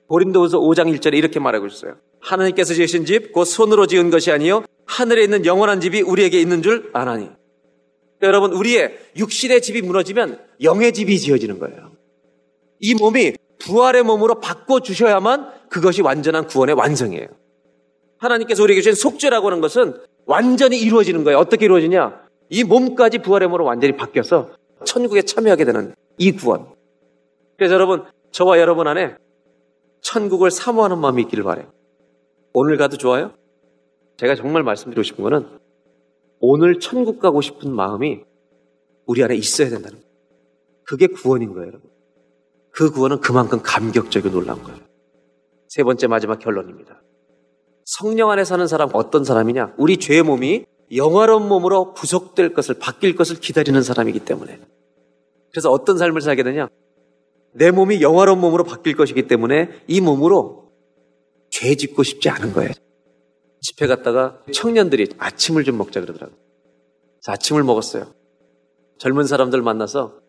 고린도후서 5장 1절에 이렇게 말하고 있어요. 하나님께서 지으신 집, 곧 손으로 지은 것이 아니요 하늘에 있는 영원한 집이 우리에게 있는 줄 아나니. 여러분, 우리의 육신의 집이 무너지면 영의 집이 지어지는 거예요. 이 몸이 부활의 몸으로 바꿔 주셔야만 그것이 완전한 구원의 완성이에요. 하나님께서 우리에게 주신 속죄라고 하는 것은 완전히 이루어지는 거예요. 어떻게 이루어지냐? 이 몸까지 부활의 몸으로 완전히 바뀌어서 천국에 참여하게 되는 이 구원. 그래서 여러분, 저와 여러분 안에 천국을 사모하는 마음이 있기를 바래요. 오늘 가도 좋아요? 제가 정말 말씀드리고 싶은 거는 오늘 천국 가고 싶은 마음이 우리 안에 있어야 된다는 거예요. 그게 구원인 거예요, 여러분. 그 구원은 그만큼 감격적이고 놀라운 거예요. 세 번째 마지막 결론입니다. 성령 안에 사는 사람 어떤 사람이냐? 우리 죄의 몸이 영화로운 몸으로 구속될 것을 바뀔 것을 기다리는 사람이기 때문에. 그래서 어떤 삶을 살게 되냐? 내 몸이 영화로운 몸으로 바뀔 것이기 때문에 이 몸으로 죄 짓고 싶지 않은 거예요. 집회 갔다가 청년들이 아침을 좀 먹자 그러더라고요. 아침을 먹었어요. 젊은 사람들 만나서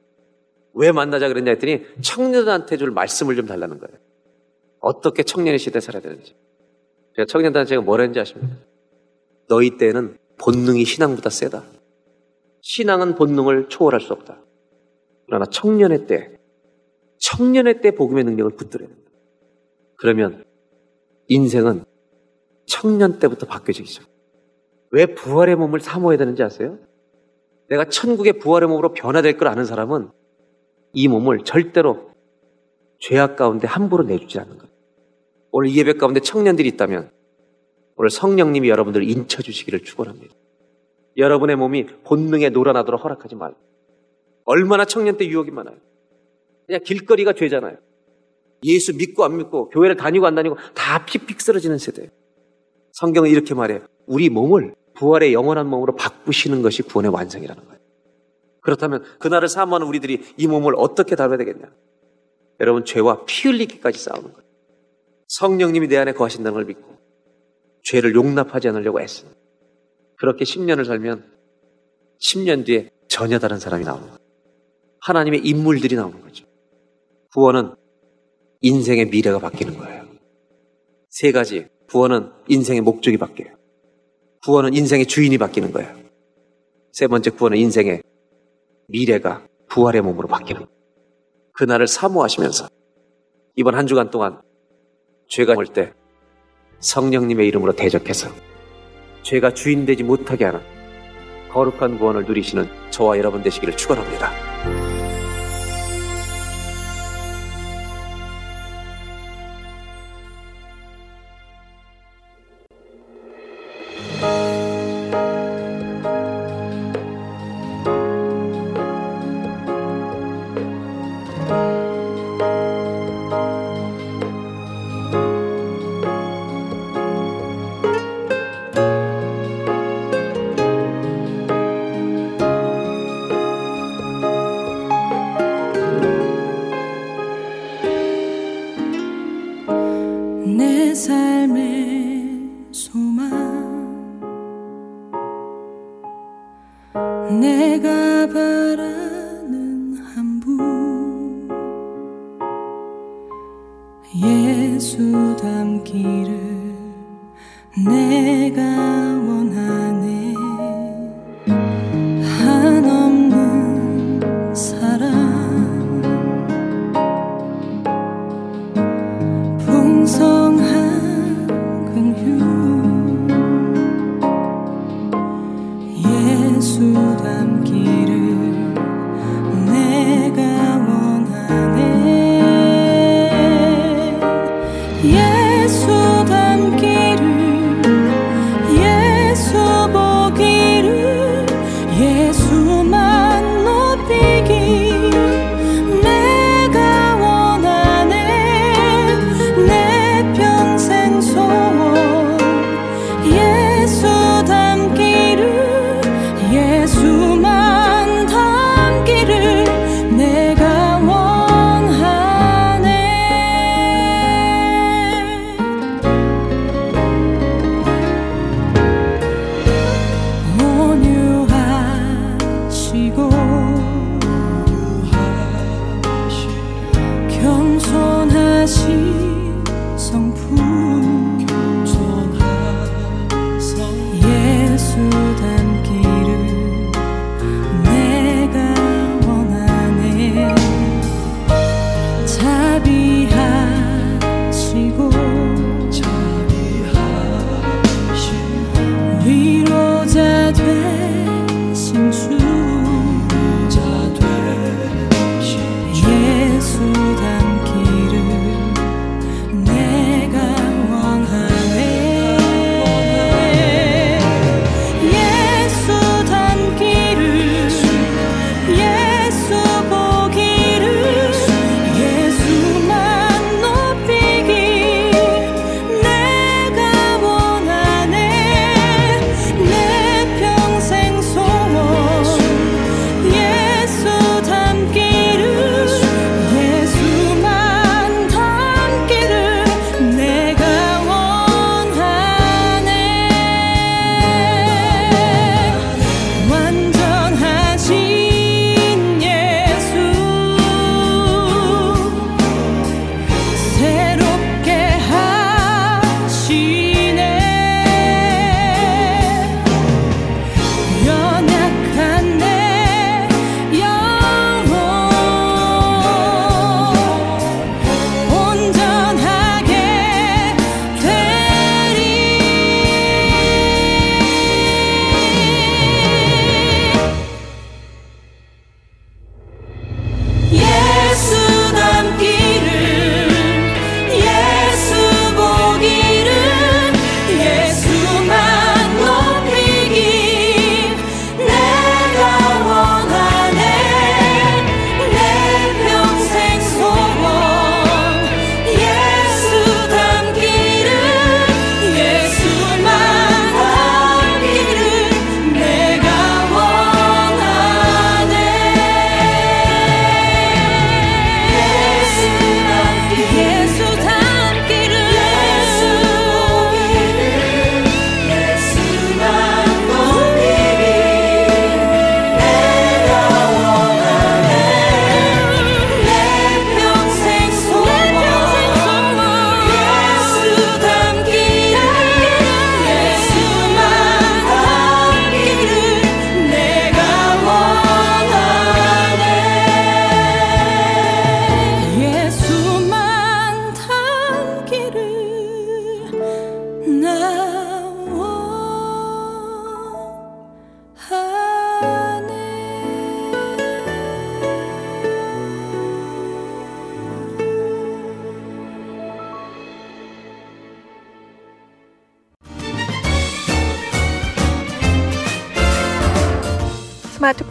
왜 만나자 그랬냐 했더니 청년들한테 줄 말씀을 좀 달라는 거예요. 어떻게 청년의 시대에 살아야 되는지. 제가 청년들한테 제가 뭐라 했는지 아십니까? 너희 때는 본능이 신앙보다 세다. 신앙은 본능을 초월할 수 없다. 그러나 청년의 때, 청년의 때 복음의 능력을 붙들어야 된다. 그러면 인생은 청년 때부터 바뀌어지죠. 왜 부활의 몸을 사모해야 되는지 아세요? 내가 천국의 부활의 몸으로 변화될 걸 아는 사람은 이 몸을 절대로 죄악 가운데 함부로 내주지 않는 거예요. 오늘 이 예배 가운데 청년들이 있다면 오늘 성령님이 여러분들을 인쳐주시기를 축원합니다. 여러분의 몸이 본능에 놀아나도록 허락하지 말고 얼마나 청년 때 유혹이 많아요. 그냥 길거리가 죄잖아요. 예수 믿고 안 믿고 교회를 다니고 안 다니고 다 픽픽 쓰러지는 세대예요. 성경은 이렇게 말해요. 우리 몸을 부활의 영원한 몸으로 바꾸시는 것이 구원의 완성이라는 거예요. 그렇다면 그날을 사모하는 우리들이 이 몸을 어떻게 다뤄야 되겠냐? 여러분 죄와 피 흘리기까지 싸우는 거예요. 성령님이 내 안에 거하신다는 걸 믿고 죄를 용납하지 않으려고 애씁니다. 그렇게 10년을 살면 10년 뒤에 전혀 다른 사람이 나오는 거예요. 하나님의 인물들이 나오는 거죠. 구원은 인생의 미래가 바뀌는 거예요. 세 가지. 구원은 인생의 목적이 바뀌어요. 구원은 인생의 주인이 바뀌는 거예요. 세 번째 구원은 인생의 미래가 부활의 몸으로 바뀌는 거예요. 그날을 사모하시면서 이번 한 주간 동안 죄가 올 때 성령님의 이름으로 대적해서 죄가 주인 되지 못하게 하는 거룩한 구원을 누리시는 저와 여러분 되시기를 축원합니다.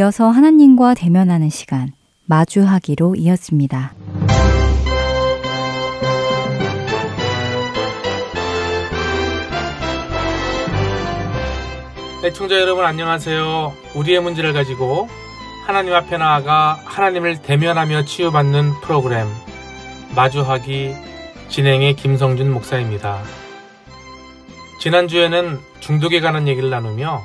이어서 하나님과 대면하는 시간, 마주하기로 이어집니다. 애청자 여러분 안녕하세요. 우리의 문제를 가지고 하나님 앞에 나아가 하나님을 대면하며 치유받는 프로그램 마주하기 진행의 김성준 목사입니다. 지난주에는 중독에 관한 얘기를 나누며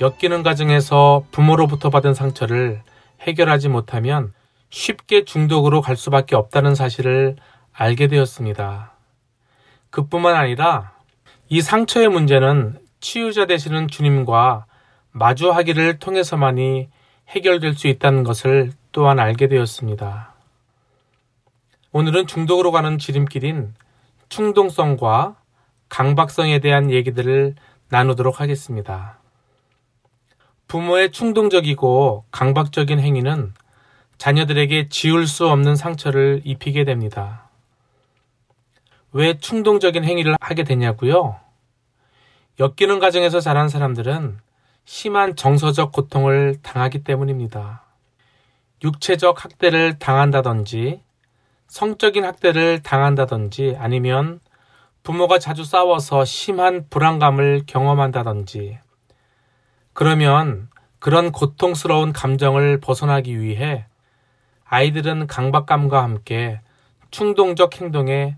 엮이는 과정에서 부모로부터 받은 상처를 해결하지 못하면 쉽게 중독으로 갈 수밖에 없다는 사실을 알게 되었습니다. 그뿐만 아니라 이 상처의 문제는 치유자 되시는 주님과 마주하기를 통해서만이 해결될 수 있다는 것을 또한 알게 되었습니다. 오늘은 중독으로 가는 지름길인 충동성과 강박성에 대한 얘기들을 나누도록 하겠습니다. 부모의 충동적이고 강박적인 행위는 자녀들에게 지울 수 없는 상처를 입히게 됩니다. 왜 충동적인 행위를 하게 되냐고요? 엮이는 가정에서 자란 사람들은 심한 정서적 고통을 당하기 때문입니다. 육체적 학대를 당한다든지 성적인 학대를 당한다든지 아니면 부모가 자주 싸워서 심한 불안감을 경험한다든지 그러면 그런 고통스러운 감정을 벗어나기 위해 아이들은 강박감과 함께 충동적 행동에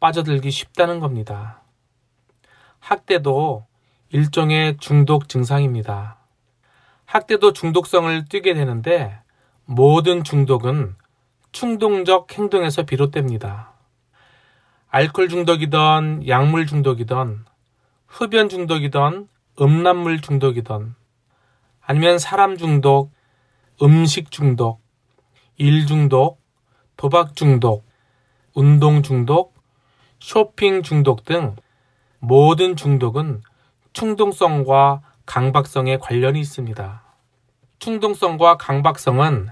빠져들기 쉽다는 겁니다. 학대도 일종의 중독 증상입니다. 학대도 중독성을 띠게 되는데 모든 중독은 충동적 행동에서 비롯됩니다. 알코올 중독이던 약물 중독이던 흡연 중독이던 음란물 중독이던 아니면 사람 중독, 음식 중독, 일 중독, 도박 중독, 운동 중독, 쇼핑 중독 등 모든 중독은 충동성과 강박성에 관련이 있습니다. 충동성과 강박성은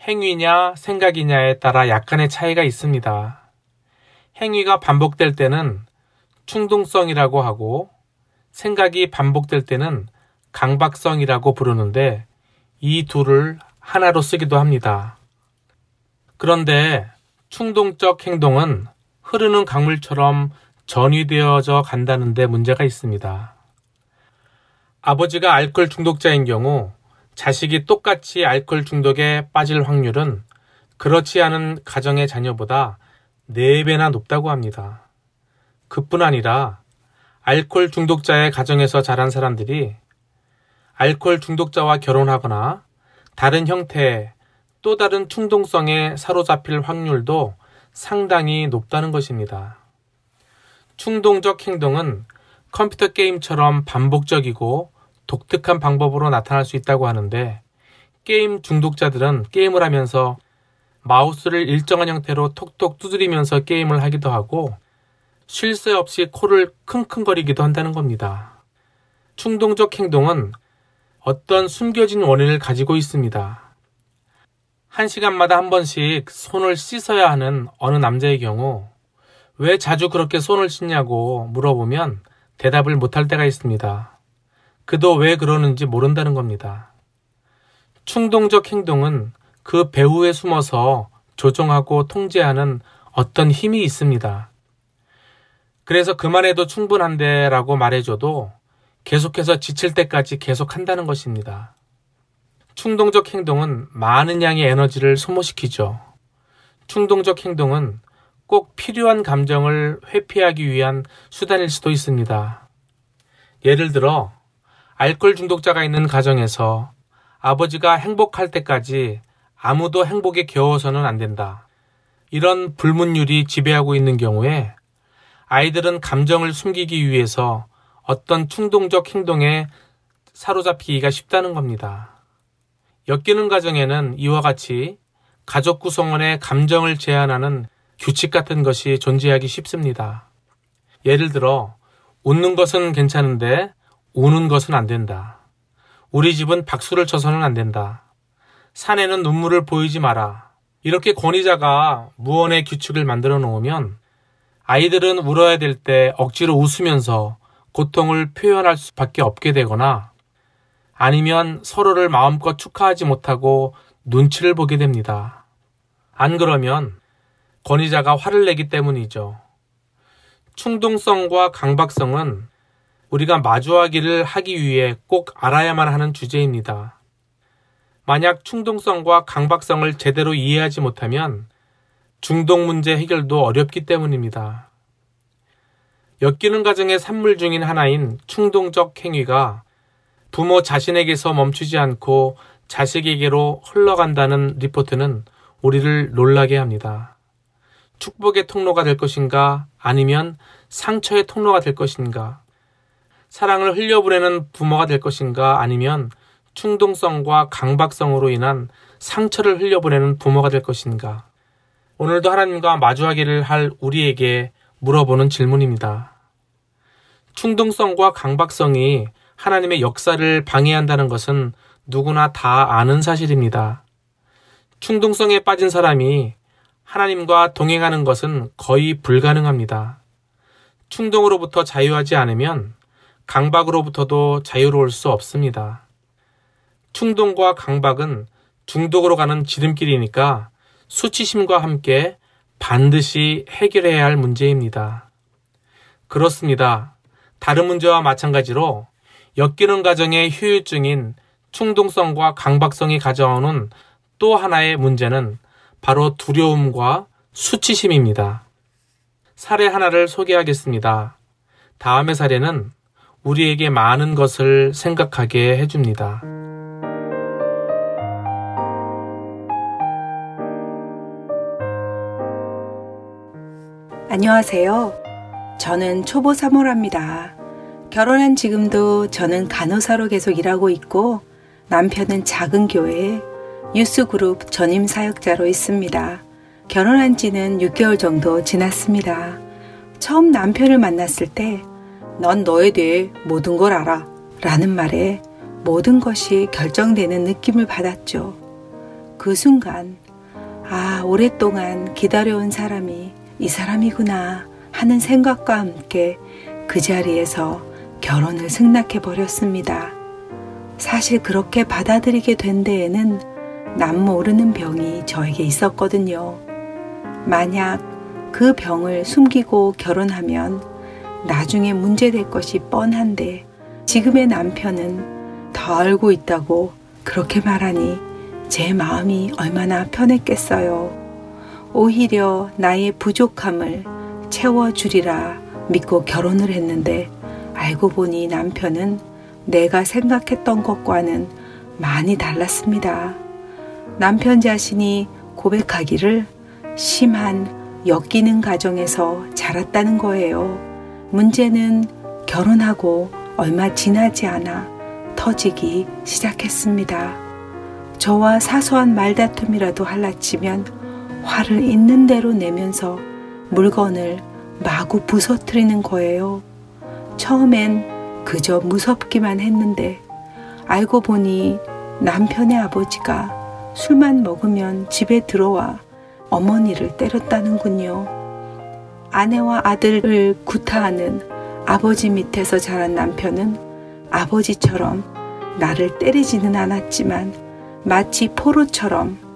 행위냐 생각이냐에 따라 약간의 차이가 있습니다. 행위가 반복될 때는 충동성이라고 하고 생각이 반복될 때는 강박성이라고 부르는데 이 둘을 하나로 쓰기도 합니다. 그런데 충동적 행동은 흐르는 강물처럼 전이되어져 간다는데 문제가 있습니다. 아버지가 알코올 중독자인 경우 자식이 똑같이 알코올 중독에 빠질 확률은 그렇지 않은 가정의 자녀보다 4배나 높다고 합니다. 그뿐 아니라 알코올 중독자의 가정에서 자란 사람들이 알코올 중독자와 결혼하거나 다른 형태의 또 다른 충동성에 사로잡힐 확률도 상당히 높다는 것입니다. 충동적 행동은 컴퓨터 게임처럼 반복적이고 독특한 방법으로 나타날 수 있다고 하는데 게임 중독자들은 게임을 하면서 마우스를 일정한 형태로 톡톡 두드리면서 게임을 하기도 하고 쉴 새 없이 코를 킁킁거리기도 한다는 겁니다. 충동적 행동은 어떤 숨겨진 원인을 가지고 있습니다. 한 시간마다 한 번씩 손을 씻어야 하는 어느 남자의 경우 왜 자주 그렇게 손을 씻냐고 물어보면 대답을 못할 때가 있습니다. 그도 왜 그러는지 모른다는 겁니다. 충동적 행동은 그 배후에 숨어서 조종하고 통제하는 어떤 힘이 있습니다. 그래서 그만해도 충분한데 라고 말해줘도 계속해서 지칠 때까지 계속 한다는 것입니다. 충동적 행동은 많은 양의 에너지를 소모시키죠. 충동적 행동은 꼭 필요한 감정을 회피하기 위한 수단일 수도 있습니다. 예를 들어, 알코올 중독자가 있는 가정에서 아버지가 행복할 때까지 아무도 행복에 겨워서는 안 된다. 이런 불문율이 지배하고 있는 경우에 아이들은 감정을 숨기기 위해서 어떤 충동적 행동에 사로잡히기가 쉽다는 겁니다. 엮이는 가정에는 이와 같이 가족 구성원의 감정을 제한하는 규칙 같은 것이 존재하기 쉽습니다. 예를 들어, 웃는 것은 괜찮은데 우는 것은 안 된다. 우리 집은 박수를 쳐서는 안 된다. 산에는 눈물을 보이지 마라. 이렇게 권위자가 무언의 규칙을 만들어 놓으면 아이들은 울어야 될 때 억지로 웃으면서 고통을 표현할 수밖에 없게 되거나 아니면 서로를 마음껏 축하하지 못하고 눈치를 보게 됩니다. 안 그러면 권위자가 화를 내기 때문이죠. 충동성과 강박성은 우리가 마주하기를 하기 위해 꼭 알아야만 하는 주제입니다. 만약 충동성과 강박성을 제대로 이해하지 못하면 중독 문제 해결도 어렵기 때문입니다. 엮이는 가정의 산물 중인 하나인 충동적 행위가 부모 자신에게서 멈추지 않고 자식에게로 흘러간다는 리포트는 우리를 놀라게 합니다. 축복의 통로가 될 것인가 아니면 상처의 통로가 될 것인가 사랑을 흘려보내는 부모가 될 것인가 아니면 충동성과 강박성으로 인한 상처를 흘려보내는 부모가 될 것인가 오늘도 하나님과 마주하기를 할 우리에게 물어보는 질문입니다. 충동성과 강박성이 하나님의 역사를 방해한다는 것은 누구나 다 아는 사실입니다. 충동성에 빠진 사람이 하나님과 동행하는 것은 거의 불가능합니다. 충동으로부터 자유하지 않으면 강박으로부터도 자유로울 수 없습니다. 충동과 강박은 중독으로 가는 지름길이니까 수치심과 함께 반드시 해결해야 할 문제입니다. 그렇습니다. 다른 문제와 마찬가지로 엮이는 가정의 휴유증인 충동성과 강박성이 가져오는 또 하나의 문제는 바로 두려움과 수치심입니다. 사례 하나를 소개하겠습니다. 다음의 사례는 우리에게 많은 것을 생각하게 해줍니다. 안녕하세요. 저는 초보 사모랍니다. 결혼한 지금도 저는 간호사로 계속 일하고 있고 남편은 작은 교회에 유스그룹 전임 사역자로 있습니다. 결혼한 지는 6개월 정도 지났습니다. 처음 남편을 만났을 때, 넌 너에 대해 모든 걸 알아. 라는 말에 모든 것이 결정되는 느낌을 받았죠. 그 순간, 아, 오랫동안 기다려온 사람이 이 사람이구나 하는 생각과 함께 그 자리에서 결혼을 승낙해 버렸습니다. 사실 그렇게 받아들이게 된 데에는 남 모르는 병이 저에게 있었거든요. 만약 그 병을 숨기고 결혼하면 나중에 문제될 것이 뻔한데 지금의 남편은 더 알고 있다고 그렇게 말하니 제 마음이 얼마나 편했겠어요. 오히려 나의 부족함을 채워주리라 믿고 결혼을 했는데 알고 보니 남편은 내가 생각했던 것과는 많이 달랐습니다. 남편 자신이 고백하기를 심한 엮이는 가정에서 자랐다는 거예요. 문제는 결혼하고 얼마 지나지 않아 터지기 시작했습니다. 저와 사소한 말다툼이라도 할라치면 화를 있는 대로 내면서 물건을 마구 부서뜨리는 거예요. 처음엔 그저 무섭기만 했는데 알고 보니 남편의 아버지가 술만 먹으면 집에 들어와 어머니를 때렸다는군요. 아내와 아들을 구타하는 아버지 밑에서 자란 남편은 아버지처럼 나를 때리지는 않았지만 마치 포로처럼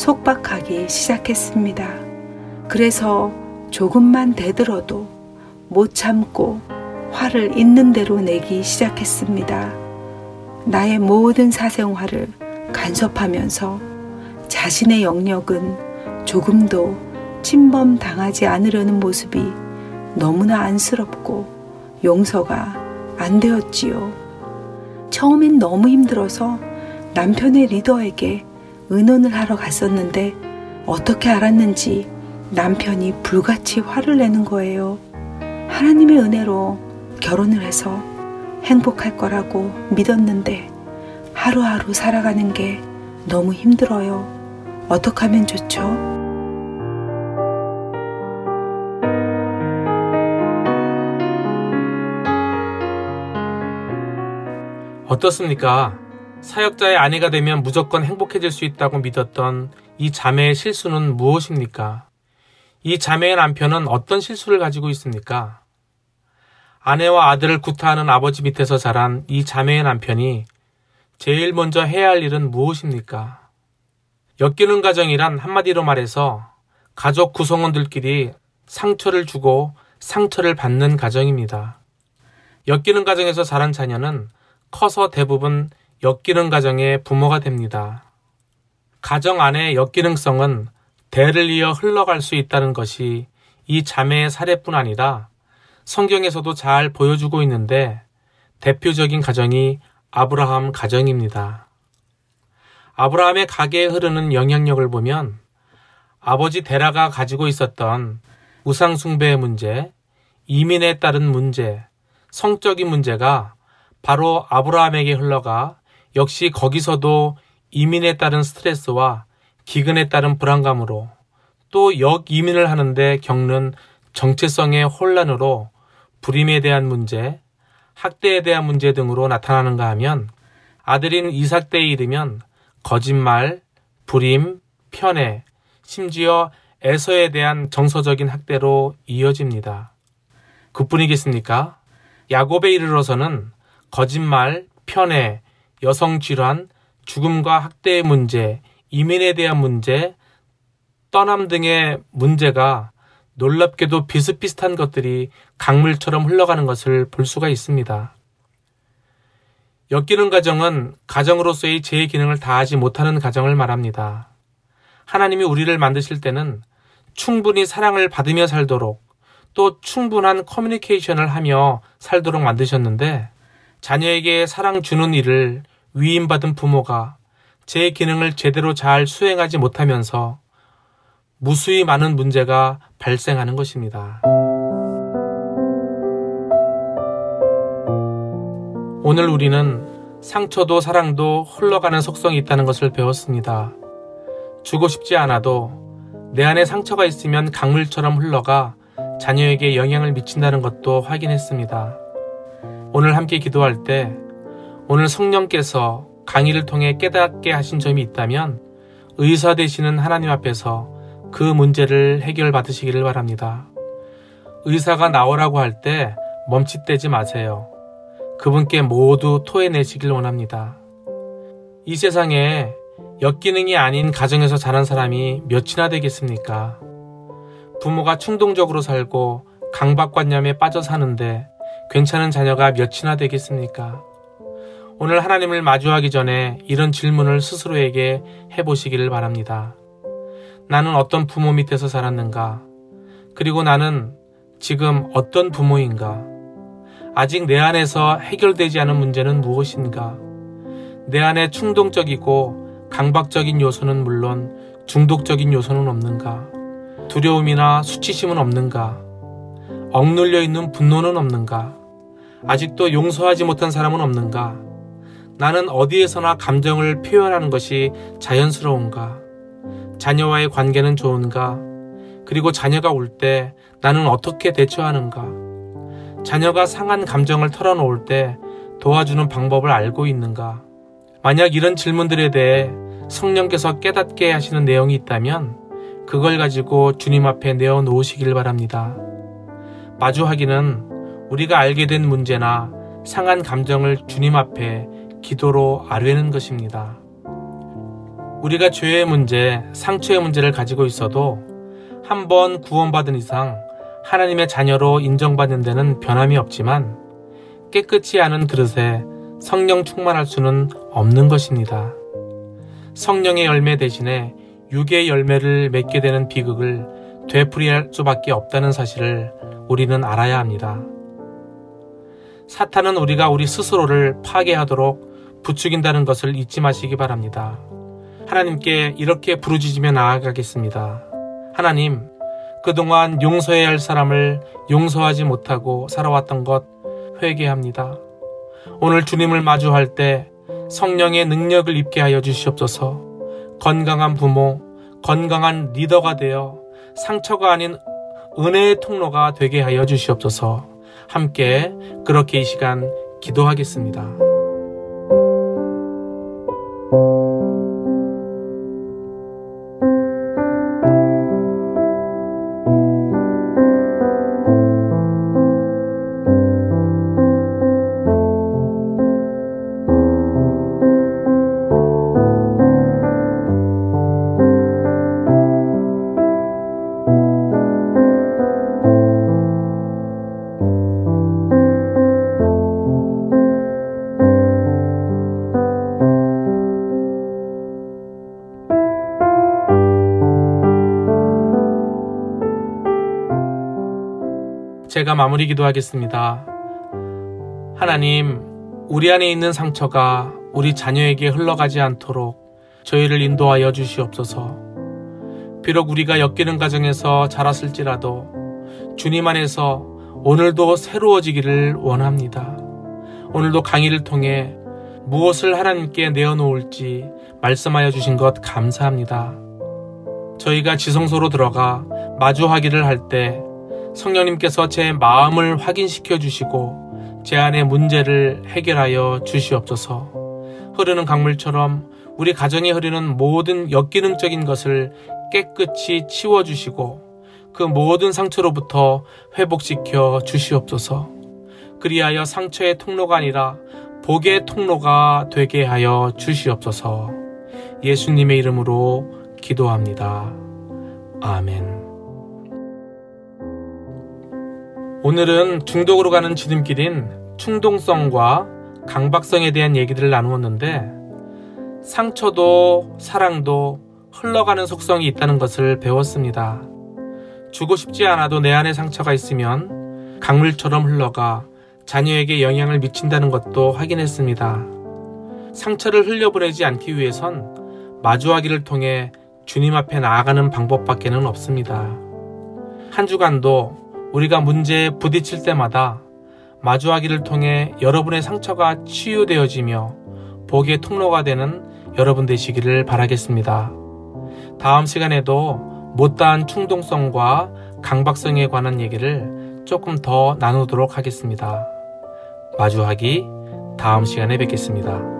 속박하기 시작했습니다. 그래서 조금만 대들어도 못 참고 화를 있는 대로 내기 시작했습니다. 나의 모든 사생활을 간섭하면서 자신의 영역은 조금도 침범 당하지 않으려는 모습이 너무나 안쓰럽고 용서가 안 되었지요. 처음엔 너무 힘들어서 남편의 리더에게 의논을 하러 갔었는데 어떻게 알았는지 남편이 불같이 화를 내는 거예요. 하나님의 은혜로 결혼을 해서 행복할 거라고 믿었는데 하루하루 살아가는 게 너무 힘들어요. 어떻게 하면 좋죠? 어떻습니까? 사역자의 아내가 되면 무조건 행복해질 수 있다고 믿었던 이 자매의 실수는 무엇입니까? 이 자매의 남편은 어떤 실수를 가지고 있습니까? 아내와 아들을 구타하는 아버지 밑에서 자란 이 자매의 남편이 제일 먼저 해야 할 일은 무엇입니까? 엮이는 가정이란 한마디로 말해서 가족 구성원들끼리 상처를 주고 상처를 받는 가정입니다. 엮이는 가정에서 자란 자녀는 커서 대부분 엮이는 가정의 부모가 됩니다. 가정 안의 엮이능성은 대를 이어 흘러갈 수 있다는 것이 이 자매의 사례뿐 아니라 성경에서도 잘 보여주고 있는데 대표적인 가정이 아브라함 가정입니다. 아브라함의 가게에 흐르는 영향력을 보면 아버지 데라가 가지고 있었던 우상숭배의 문제, 이민에 따른 문제, 성적인 문제가 바로 아브라함에게 흘러가 역시 거기서도 이민에 따른 스트레스와 기근에 따른 불안감으로 또 역이민을 하는데 겪는 정체성의 혼란으로 불임에 대한 문제, 학대에 대한 문제 등으로 나타나는가 하면 아들인 이삭 때에 이르면 거짓말, 불임, 편애, 심지어 에서에 대한 정서적인 학대로 이어집니다. 그뿐이겠습니까? 야곱에 이르러서는 거짓말, 편애, 여성 질환, 죽음과 학대의 문제, 이민에 대한 문제, 떠남 등의 문제가 놀랍게도 비슷비슷한 것들이 강물처럼 흘러가는 것을 볼 수가 있습니다. 엮이는 가정은 가정으로서의 제 기능을 다하지 못하는 가정을 말합니다. 하나님이 우리를 만드실 때는 충분히 사랑을 받으며 살도록 또 충분한 커뮤니케이션을 하며 살도록 만드셨는데 자녀에게 사랑 주는 일을 위임받은 부모가 제 기능을 제대로 잘 수행하지 못하면서 무수히 많은 문제가 발생하는 것입니다. 오늘 우리는 상처도 사랑도 흘러가는 속성이 있다는 것을 배웠습니다. 주고 싶지 않아도 내 안에 상처가 있으면 강물처럼 흘러가 자녀에게 영향을 미친다는 것도 확인했습니다. 오늘 함께 기도할 때 오늘 성령께서 강의를 통해 깨닫게 하신 점이 있다면 의사 되시는 하나님 앞에서 그 문제를 해결받으시기를 바랍니다. 의사가 나오라고 할 때 멈칫대지 마세요. 그분께 모두 토해내시길 원합니다. 이 세상에 역기능이 아닌 가정에서 자란 사람이 몇이나 되겠습니까? 부모가 충동적으로 살고 강박관념에 빠져 사는데 괜찮은 자녀가 몇이나 되겠습니까? 오늘 하나님을 마주하기 전에 이런 질문을 스스로에게 해보시기를 바랍니다. 나는 어떤 부모 밑에서 자랐는가? 그리고 나는 지금 어떤 부모인가? 아직 내 안에서 해결되지 않은 문제는 무엇인가? 내 안에 충동적이고 강박적인 요소는 물론 중독적인 요소는 없는가? 두려움이나 수치심은 없는가? 억눌려 있는 분노는 없는가? 아직도 용서하지 못한 사람은 없는가? 나는 어디에서나 감정을 표현하는 것이 자연스러운가? 자녀와의 관계는 좋은가? 그리고 자녀가 올때 나는 어떻게 대처하는가? 자녀가 상한 감정을 털어놓을 때 도와주는 방법을 알고 있는가? 만약 이런 질문들에 대해 성령께서 깨닫게 하시는 내용이 있다면 그걸 가지고 주님 앞에 내어 놓으시길 바랍니다. 마주하기는 우리가 알게 된 문제나 상한 감정을 주님 앞에 기도로 아뢰는 것입니다. 우리가 죄의 문제, 상처의 문제를 가지고 있어도 한번 구원받은 이상 하나님의 자녀로 인정받는 데는 변함이 없지만 깨끗이 하는 그릇에 성령 충만할 수는 없는 것입니다. 성령의 열매 대신에 육의 열매를 맺게 되는 비극을 되풀이할 수밖에 없다는 사실을 우리는 알아야 합니다. 사탄은 우리가 우리 스스로를 파괴하도록 부추긴다는 것을 잊지 마시기 바랍니다. 하나님께 이렇게 부르짖으며 나아가겠습니다. 하나님, 그동안 용서해야 할 사람을 용서하지 못하고 살아왔던 것 회개합니다. 오늘 주님을 마주할 때 성령의 능력을 입게 하여 주시옵소서 건강한 부모, 건강한 리더가 되어 상처가 아닌 은혜의 통로가 되게 하여 주시옵소서 함께 그렇게 이 시간 기도하겠습니다. you 제가 마무리 기도하겠습니다. 하나님, 우리 안에 있는 상처가 우리 자녀에게 흘러가지 않도록 저희를 인도하여 주시옵소서. 비록 우리가 엮이는 가정에서 자랐을지라도 주님 안에서 오늘도 새로워지기를 원합니다. 오늘도 강의를 통해 무엇을 하나님께 내어놓을지 말씀하여 주신 것 감사합니다. 저희가 지성소로 들어가 마주하기를 할 때 성령님께서 제 마음을 확인시켜 주시고 제 안의 문제를 해결하여 주시옵소서 흐르는 강물처럼 우리 가정에 흐르는 모든 역기능적인 것을 깨끗이 치워 주시고 그 모든 상처로부터 회복시켜 주시옵소서. 그리하여 상처의 통로가 아니라 복의 통로가 되게 하여 주시옵소서. 예수님의 이름으로 기도합니다. 아멘. 오늘은 중독으로 가는 지름길인 충동성과 강박성에 대한 얘기들을 나누었는데 상처도 사랑도 흘러가는 속성이 있다는 것을 배웠습니다. 주고 싶지 않아도 내 안에 상처가 있으면 강물처럼 흘러가 자녀에게 영향을 미친다는 것도 확인했습니다. 상처를 흘려보내지 않기 위해선 마주하기를 통해 주님 앞에 나아가는 방법밖에는 없습니다. 한 주간도 우리가 문제에 부딪힐 때마다 마주하기를 통해 여러분의 상처가 치유되어지며 복의 통로가 되는 여러분 되시기를 바라겠습니다. 다음 시간에도 못다한 충동성과 강박성에 관한 얘기를 조금 더 나누도록 하겠습니다. 마주하기 다음 시간에 뵙겠습니다.